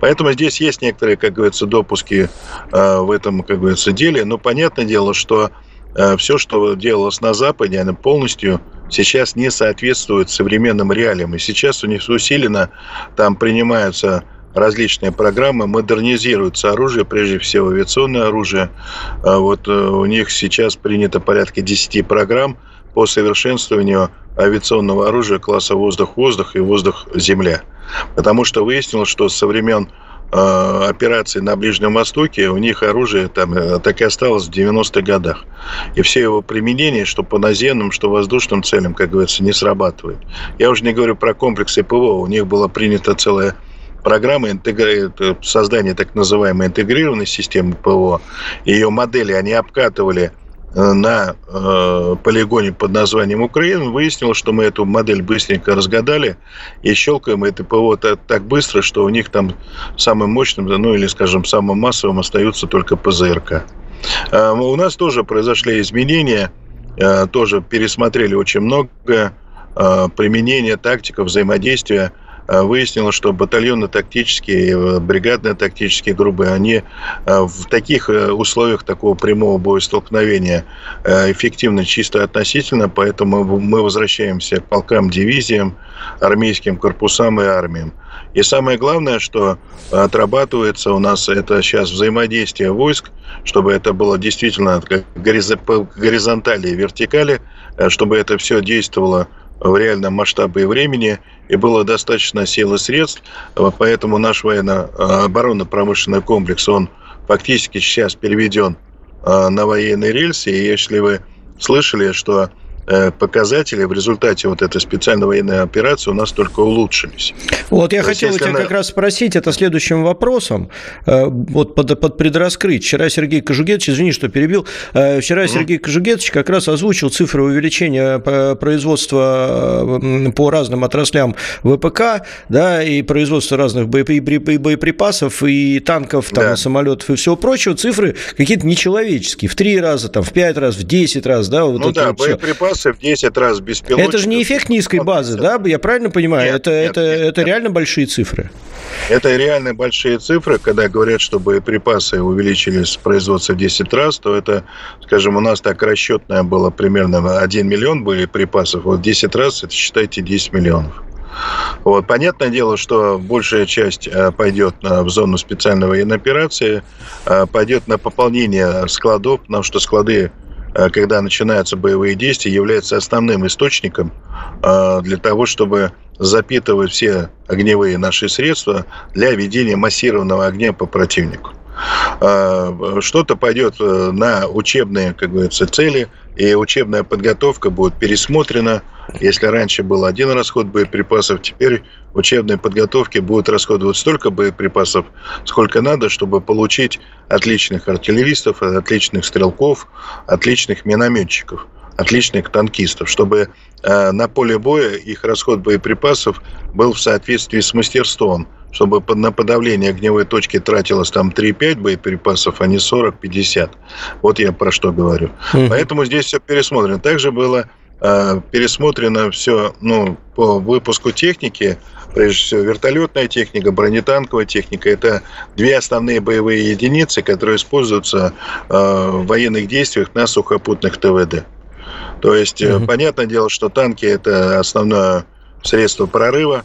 G: Поэтому здесь есть некоторые, как говорится, допуски э, в этом, как говорится, деле. Но понятное дело, что э, все, что делалось на Западе, оно полностью сейчас не соответствует современным реалиям. И сейчас у них усиленно там принимаются различные программы, модернизируется оружие, прежде всего авиационное оружие. А вот э, у них сейчас принято порядка 10 программ по совершенствованию авиационного оружия класса воздух-воздух и воздух-земля. Потому что выяснилось, что со времен э, операций на Ближнем Востоке, у них оружие там э, так и осталось в 90-х годах. И все его применение, что по наземным, что воздушным целям, как говорится, не срабатывает. Я уже не говорю про комплексы ПВО. У них была принята целая программы интегри... создания так называемой интегрированной системы ПВО, ее модели они обкатывали э, на э, полигоне под названием Украина, выяснилось, что мы эту модель быстренько разгадали и щелкаем это ПВО так, так быстро, что у них там самым мощным, ну или, скажем, самым массовым остаются только ПЗРК. Э, у нас тоже произошли изменения, э, тоже пересмотрели очень много э, применения тактиков взаимодействия Э, выяснилось, что батальонно-тактические, э, бригадно-тактические группы, они э, в таких условиях такого прямого боестолкновения эффективны чисто относительно, поэтому мы возвращаемся к полкам, дивизиям, армейским корпусам и армиям. И самое главное, что отрабатывается у нас это сейчас взаимодействие войск, чтобы это было действительно горизонтали и вертикали, чтобы это все действовало в реальном масштабе и времени, и было достаточно сил и средств, поэтому наш военно-оборонно-промышленный комплекс, он фактически сейчас переведен а, на военные рельсы, и если вы слышали, что показатели в результате вот этой специальной военной операции у нас только улучшились.
B: Вот я То хотел у тебя на... как раз спросить это следующим вопросом, э, вот под, под предраскрыть. Вчера Сергей Кожугетович, извини, что перебил, э, вчера mm. Сергей Кожугетович как раз озвучил цифры увеличения производства по разным отраслям ВПК, да, и производства разных боеприпасов, и танков, там, да. и самолетов, и всего прочего. Цифры какие-то нечеловеческие, в три раза, там, в пять раз, в десять раз, да,
G: вот ну это да, вот боеприпасы базы в 10 раз беспилотников.
B: Это же не эффект низкой базы, да? Я правильно понимаю? Нет, это, нет, это, нет, это нет. реально большие цифры.
G: Это реально большие цифры. Когда говорят, что боеприпасы увеличились производство в 10 раз, то это, скажем, у нас так расчетное было примерно 1 миллион боеприпасов. Вот 10 раз, это считайте 10 миллионов. Вот. Понятное дело, что большая часть э, пойдет в зону специальной военной операции, э, пойдет на пополнение складов, потому что склады когда начинаются боевые действия, является основным источником э, для того, чтобы запитывать все огневые наши средства для ведения массированного огня по противнику. А, что-то пойдет э, на учебные, как говорится, цели, и учебная подготовка будет пересмотрена. Если раньше был один расход боеприпасов, теперь учебной подготовке будут расходовать столько боеприпасов, сколько надо, чтобы получить отличных артиллеристов, отличных стрелков, отличных минометчиков отличных танкистов, чтобы э, на поле боя их расход боеприпасов был в соответствии с мастерством, чтобы на подавление огневой точки тратилось там 3-5 боеприпасов, а не 40-50. Вот я про что говорю. Угу. Поэтому здесь все пересмотрено. Также было э, пересмотрено все ну, по выпуску техники, прежде всего вертолетная техника, бронетанковая техника. Это две основные боевые единицы, которые используются э, в военных действиях на сухопутных ТВД. То есть, угу. понятное дело, что танки это основное средство прорыва.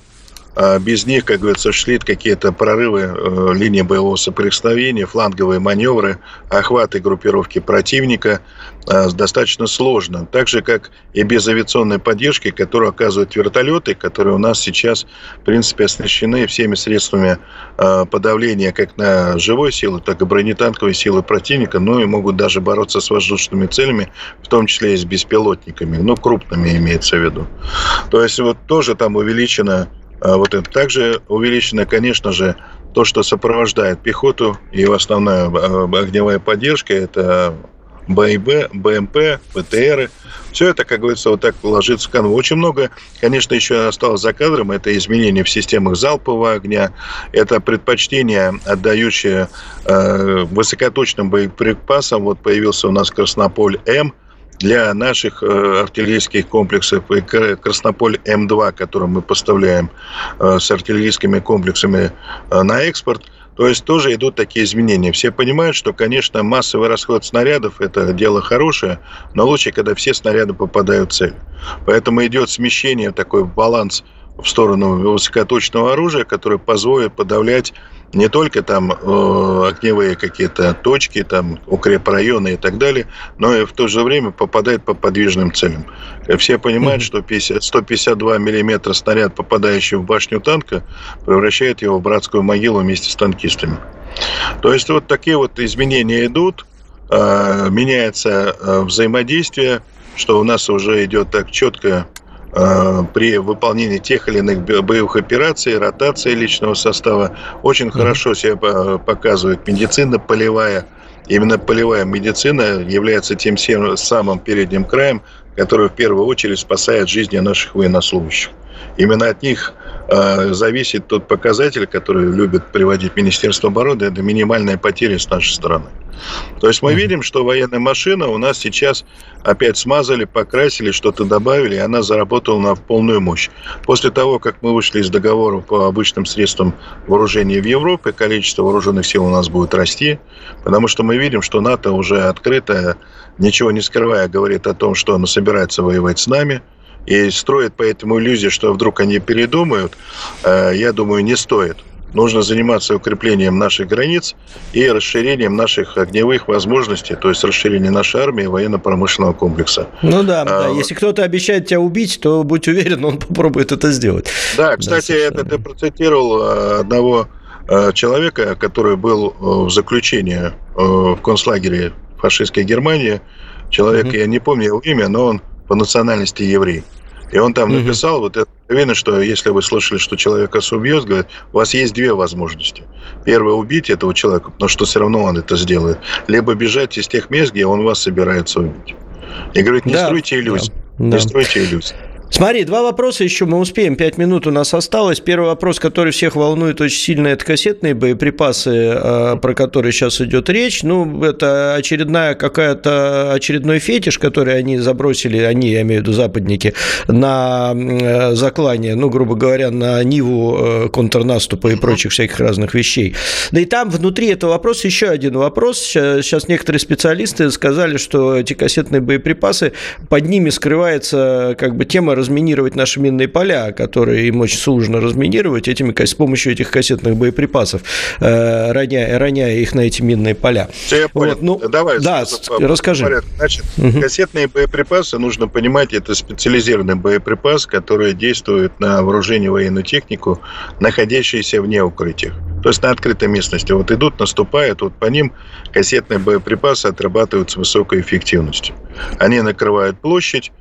G: А без них, как говорится, шли какие-то прорывы э, линии боевого соприкосновения, фланговые маневры, охваты группировки противника э, достаточно сложно. Так же, как и без авиационной поддержки, которую оказывают вертолеты, которые у нас сейчас, в принципе, оснащены всеми средствами э, подавления как на живой силы, так и бронетанковой силы противника, ну и могут даже бороться с воздушными целями, в том числе и с беспилотниками, ну, крупными имеется в виду. То есть вот тоже там увеличено вот это также увеличено, конечно же, то, что сопровождает пехоту, его основная а, огневая поддержка, это БИБ, БМП, ПТРы. Все это, как говорится, вот так ложится в канву. Очень много, конечно, еще осталось за кадром. Это изменения в системах залпового огня, это предпочтение, отдающее э, высокоточным боеприпасам. Вот появился у нас Краснополь М, для наших э, артиллерийских комплексов и Краснополь М2, который мы поставляем э, с артиллерийскими комплексами э, на экспорт, то есть тоже идут такие изменения. Все понимают, что, конечно, массовый расход снарядов – это дело хорошее, но лучше, когда все снаряды попадают в цель. Поэтому идет смещение, такой баланс в сторону высокоточного оружия, которое позволит подавлять не только там э, огневые какие-то точки, там укрепрайоны и так далее, но и в то же время попадает по подвижным целям. Все понимают, что 50, 152 миллиметра снаряд, попадающий в башню танка, превращает его в братскую могилу вместе с танкистами. То есть вот такие вот изменения идут, э, меняется э, взаимодействие, что у нас уже идет так четко Э, при выполнении тех или иных боевых операций, ротация личного состава очень хорошо себя показывает медицина полевая. Именно полевая медицина является тем самым передним краем, который в первую очередь спасает жизни наших военнослужащих. Именно от них э, зависит тот показатель, который любит приводить Министерство обороны, это минимальная потеря с нашей стороны. То есть мы видим, что военная машина у нас сейчас опять смазали, покрасили, что-то добавили, и она заработала на полную мощь. После того, как мы вышли из договора по обычным средствам вооружения в Европе, количество вооруженных сил у нас будет расти, потому что мы видим, что НАТО уже открыто, ничего не скрывая, говорит о том, что оно собирается воевать с нами – и строит поэтому иллюзию, что вдруг они передумают, э, я думаю, не стоит. Нужно заниматься укреплением наших границ и расширением наших огневых возможностей, то есть расширение нашей армии и военно-промышленного комплекса.
B: Ну да, а, да. если кто-то обещает тебя убить, то будь уверен, он попробует это сделать.
G: Да, кстати, да, это ты процитировал э, одного э, человека, который был в заключении в концлагере фашистской Германии. Человек, угу. я не помню его имя, но он по национальности еврей. И он там написал, вот это видно, что если вы слышали, что человека убьет, говорит, у вас есть две возможности. Первое, убить этого человека, но что все равно он это сделает. Либо бежать из тех мест, где он вас собирается убить. И говорит, не да, стройте иллюзий. Да, не да. стройте иллюзий.
B: Смотри, два вопроса еще мы успеем. Пять минут у нас осталось. Первый вопрос, который всех волнует очень сильно, это кассетные боеприпасы, э, про которые сейчас идет речь. Ну, это очередная какая-то очередной фетиш, который они забросили, они, я имею в виду западники, на э, заклание, ну, грубо говоря, на ниву э, контрнаступа и прочих всяких разных вещей. Да и там внутри этого вопроса еще один вопрос. Сейчас некоторые специалисты сказали, что эти кассетные боеприпасы, под ними скрывается как бы тема разминировать наши минные поля, которые им очень сложно разминировать этими, с помощью этих кассетных боеприпасов, э, роняя, роняя их на эти минные поля.
G: Все, я понял. Вот, ну, Давай,
B: да, расскажи.
G: Значит, угу. кассетные боеприпасы, нужно понимать, это специализированный боеприпас, который действует на вооружение военную технику, находящуюся вне укрытия. То есть на открытой местности. Вот идут, наступают, вот по ним кассетные боеприпасы отрабатывают с высокой эффективностью. Они накрывают площадь,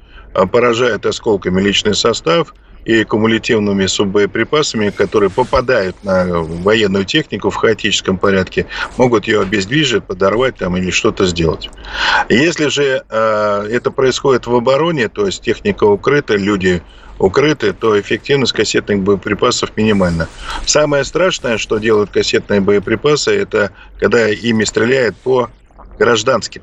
G: поражают осколками личный состав и кумулятивными суббоеприпасами, которые попадают на военную технику в хаотическом порядке, могут ее обездвижить, подорвать там или что-то сделать. Если же э, это происходит в обороне, то есть техника укрыта, люди укрыты, то эффективность кассетных боеприпасов минимальна. Самое страшное, что делают кассетные боеприпасы, это когда ими стреляют по гражданским.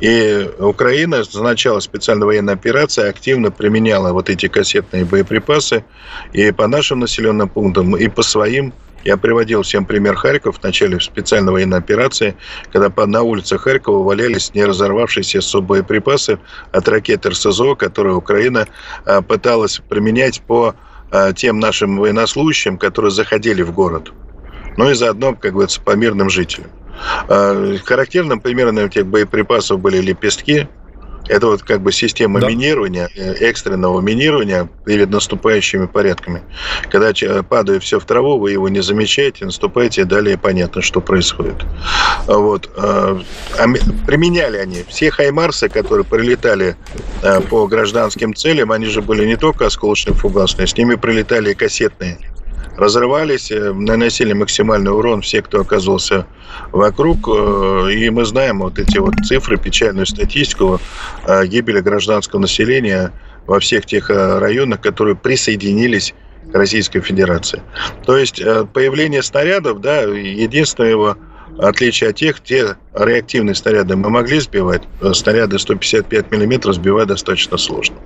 G: И Украина с начала специальной военной операции активно применяла вот эти кассетные боеприпасы и по нашим населенным пунктам, и по своим. Я приводил всем пример Харьков в начале специальной военной операции, когда на улицах Харькова валялись не разорвавшиеся суббоеприпасы от ракет РСЗО, которые Украина а, пыталась применять по а, тем нашим военнослужащим, которые заходили в город. Ну и заодно, как говорится, по мирным жителям. А, характерным примером этих боеприпасов были лепестки. Это вот как бы система да. минирования, э, экстренного минирования перед наступающими порядками. Когда падает все в траву, вы его не замечаете, наступаете, и далее понятно, что происходит. Вот. А, а применяли они все хаймарсы, которые прилетали по гражданским целям, они же были не только осколочно-фугасные, с ними прилетали и кассетные разрывались, э, наносили максимальный урон все, кто оказывался вокруг. Э, и мы знаем вот эти вот цифры, печальную статистику гибели гражданского населения во всех тех э, районах, которые присоединились к Российской Федерации. То есть появление снарядов, да, единственное его отличие от тех, те реактивные снаряды мы могли сбивать, э, снаряды 155 миллиметров сбивать достаточно сложно.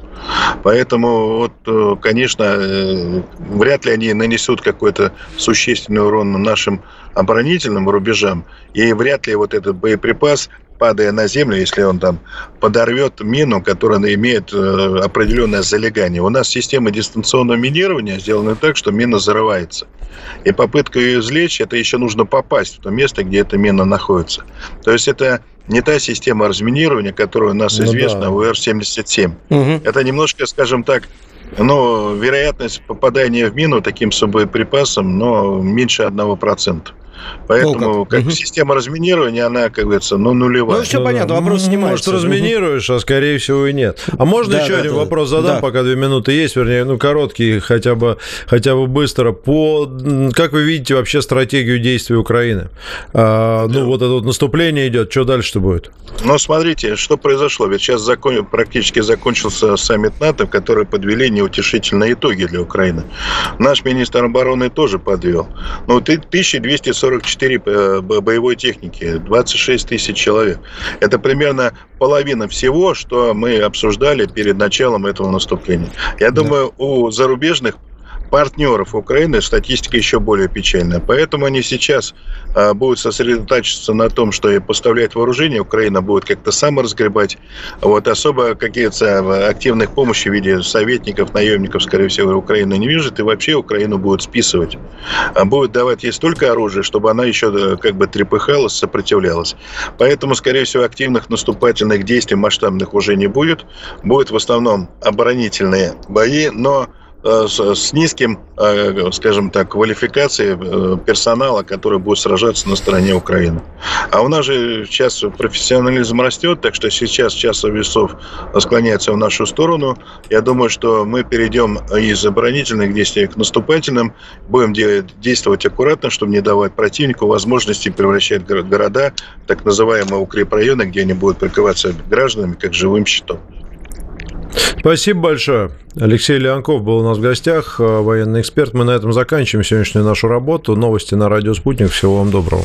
G: Поэтому, вот, э, конечно, э, вряд ли они нанесут какой-то существенный урон нашим оборонительным рубежам, и вряд ли вот этот боеприпас падая на землю, если он там подорвет мину, которая имеет э, определенное залегание. У нас система дистанционного минирования сделана так, что мина взрывается. И попытка ее извлечь, это еще нужно попасть в то место, где эта мина находится. То есть это не та система разминирования, которая у нас ну известна, да. УР-77. Угу. Это немножко, скажем так, но вероятность попадания в мину таким боеприпасом, но меньше 1%. Поэтому как угу. система разминирования, она, как говорится, ну, нулевая.
B: Ну, все понятно, вопрос снимается.
C: Может, разминируешь, а скорее всего и нет. А можно да, еще да, один да, вопрос задам, да. пока две минуты есть, вернее, ну, короткий, хотя бы, хотя бы быстро. По, как вы видите вообще стратегию действий Украины? А, ну, вот это вот наступление идет, что дальше-то будет?
G: Ну, смотрите, что произошло. Ведь сейчас закон, практически закончился саммит НАТО, который подвели неутешительные итоги для Украины. Наш министр обороны тоже подвел. Ну, 1240 44 э, боевой техники, 26 тысяч человек. Это примерно половина всего, что мы обсуждали перед началом этого наступления. Я думаю, у зарубежных партнеров Украины статистика еще более печальная. Поэтому они сейчас а, будут сосредотачиваться на том, что и поставлять вооружение. Украина будет как-то сам разгребать. Вот особо какие-то а, активных помощи в виде советников, наемников, скорее всего, Украина не видит. И вообще Украину будет списывать. А будет давать ей столько оружия, чтобы она еще как бы трепыхалась, сопротивлялась. Поэтому, скорее всего, активных наступательных действий масштабных уже не будет. Будет в основном оборонительные бои, но Э, с низким, э, скажем так, квалификацией э, персонала, который будет сражаться на стороне Украины. А у нас же сейчас профессионализм растет, так что сейчас час весов склоняется в нашу сторону. Я думаю, что мы перейдем из оборонительных действий к наступательным, будем действовать аккуратно, чтобы не давать противнику возможности превращать города в так называемые укрепрайоны, где они будут прикрываться гражданами как живым щитом.
C: Спасибо большое. Алексей Леонков был у нас в гостях, э, военный эксперт. Мы на этом заканчиваем сегодняшнюю нашу работу. Новости на радио «Спутник». Всего вам доброго.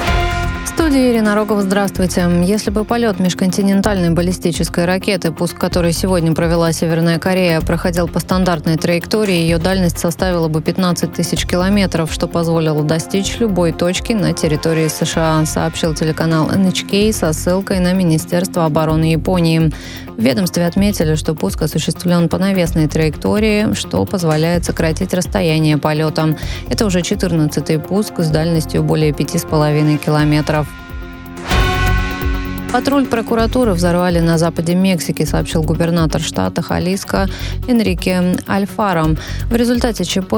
F: Студии Ирина Рогова, здравствуйте. Если бы полет межконтинентальной баллистической ракеты, пуск которой сегодня провела Северная Корея, проходил по стандартной траектории, ее дальность составила бы 15 тысяч километров, что позволило достичь любой точки на территории США, сообщил телеканал NHK со ссылкой на Министерство обороны Японии. В ведомстве отметили, что пуск осуществлен по навесной траектории, что позволяет сократить расстояние полета. Это уже 14-й пуск с дальностью более 5,5 километров. Патруль прокуратуры взорвали на западе Мексики, сообщил губернатор штата Халиска Энрике Альфаро. В результате ЧП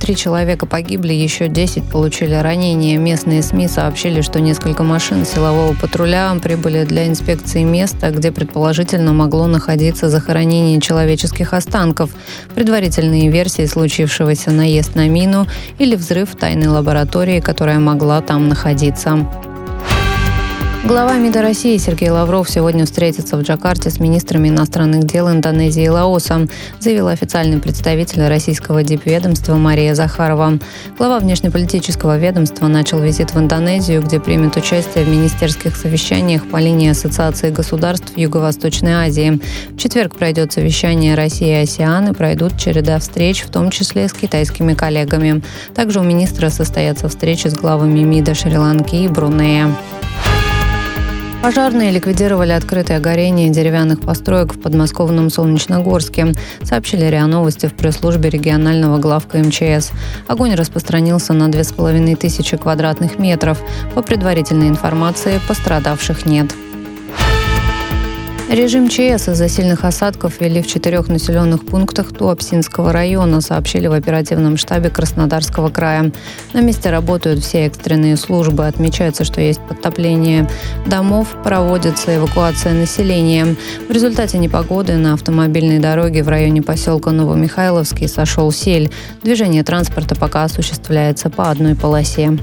F: три человека погибли, еще 10 получили ранения. Местные СМИ сообщили, что несколько машин силового патруля прибыли для инспекции места, где предположительно могло находиться захоронение человеческих останков. Предварительные версии случившегося наезд на мину или взрыв тайной лаборатории, которая могла там находиться. Глава МИДа России Сергей Лавров сегодня встретится в Джакарте с министрами иностранных дел Индонезии и Лаоса, заявил официальный представитель российского дипведомства Мария Захарова. Глава внешнеполитического ведомства начал визит в Индонезию, где примет участие в министерских совещаниях по линии Ассоциации государств Юго-Восточной Азии. В четверг пройдет совещание России и АСИАН и пройдут череда встреч, в том числе с китайскими коллегами. Также у министра состоятся встречи с главами МИДа Шри-Ланки и Брунея. Пожарные ликвидировали открытое горение деревянных построек в подмосковном Солнечногорске, сообщили РИА Новости в пресс-службе регионального главка МЧС. Огонь распространился на 2500 квадратных метров. По предварительной информации пострадавших нет. Режим ЧС из-за сильных осадков ввели в четырех населенных пунктах Туапсинского района, сообщили в оперативном штабе Краснодарского края. На месте работают все экстренные службы. Отмечается, что есть подтопление домов, проводится эвакуация населения. В результате непогоды на автомобильной дороге в районе поселка Новомихайловский сошел сель. Движение транспорта пока осуществляется по одной полосе.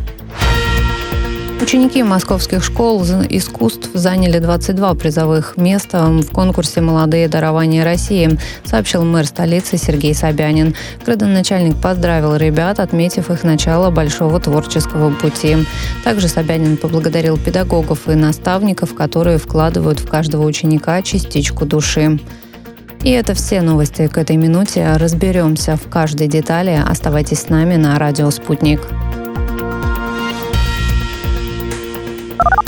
F: Ученики московских школ искусств заняли 22 призовых места в конкурсе «Молодые дарования России», сообщил мэр столицы Сергей Собянин. Градоначальник поздравил ребят, отметив их начало большого творческого пути. Также Собянин поблагодарил педагогов и наставников, которые вкладывают в каждого ученика частичку души. И это все новости к этой минуте. Разберемся в каждой детали. Оставайтесь с нами на радио «Спутник».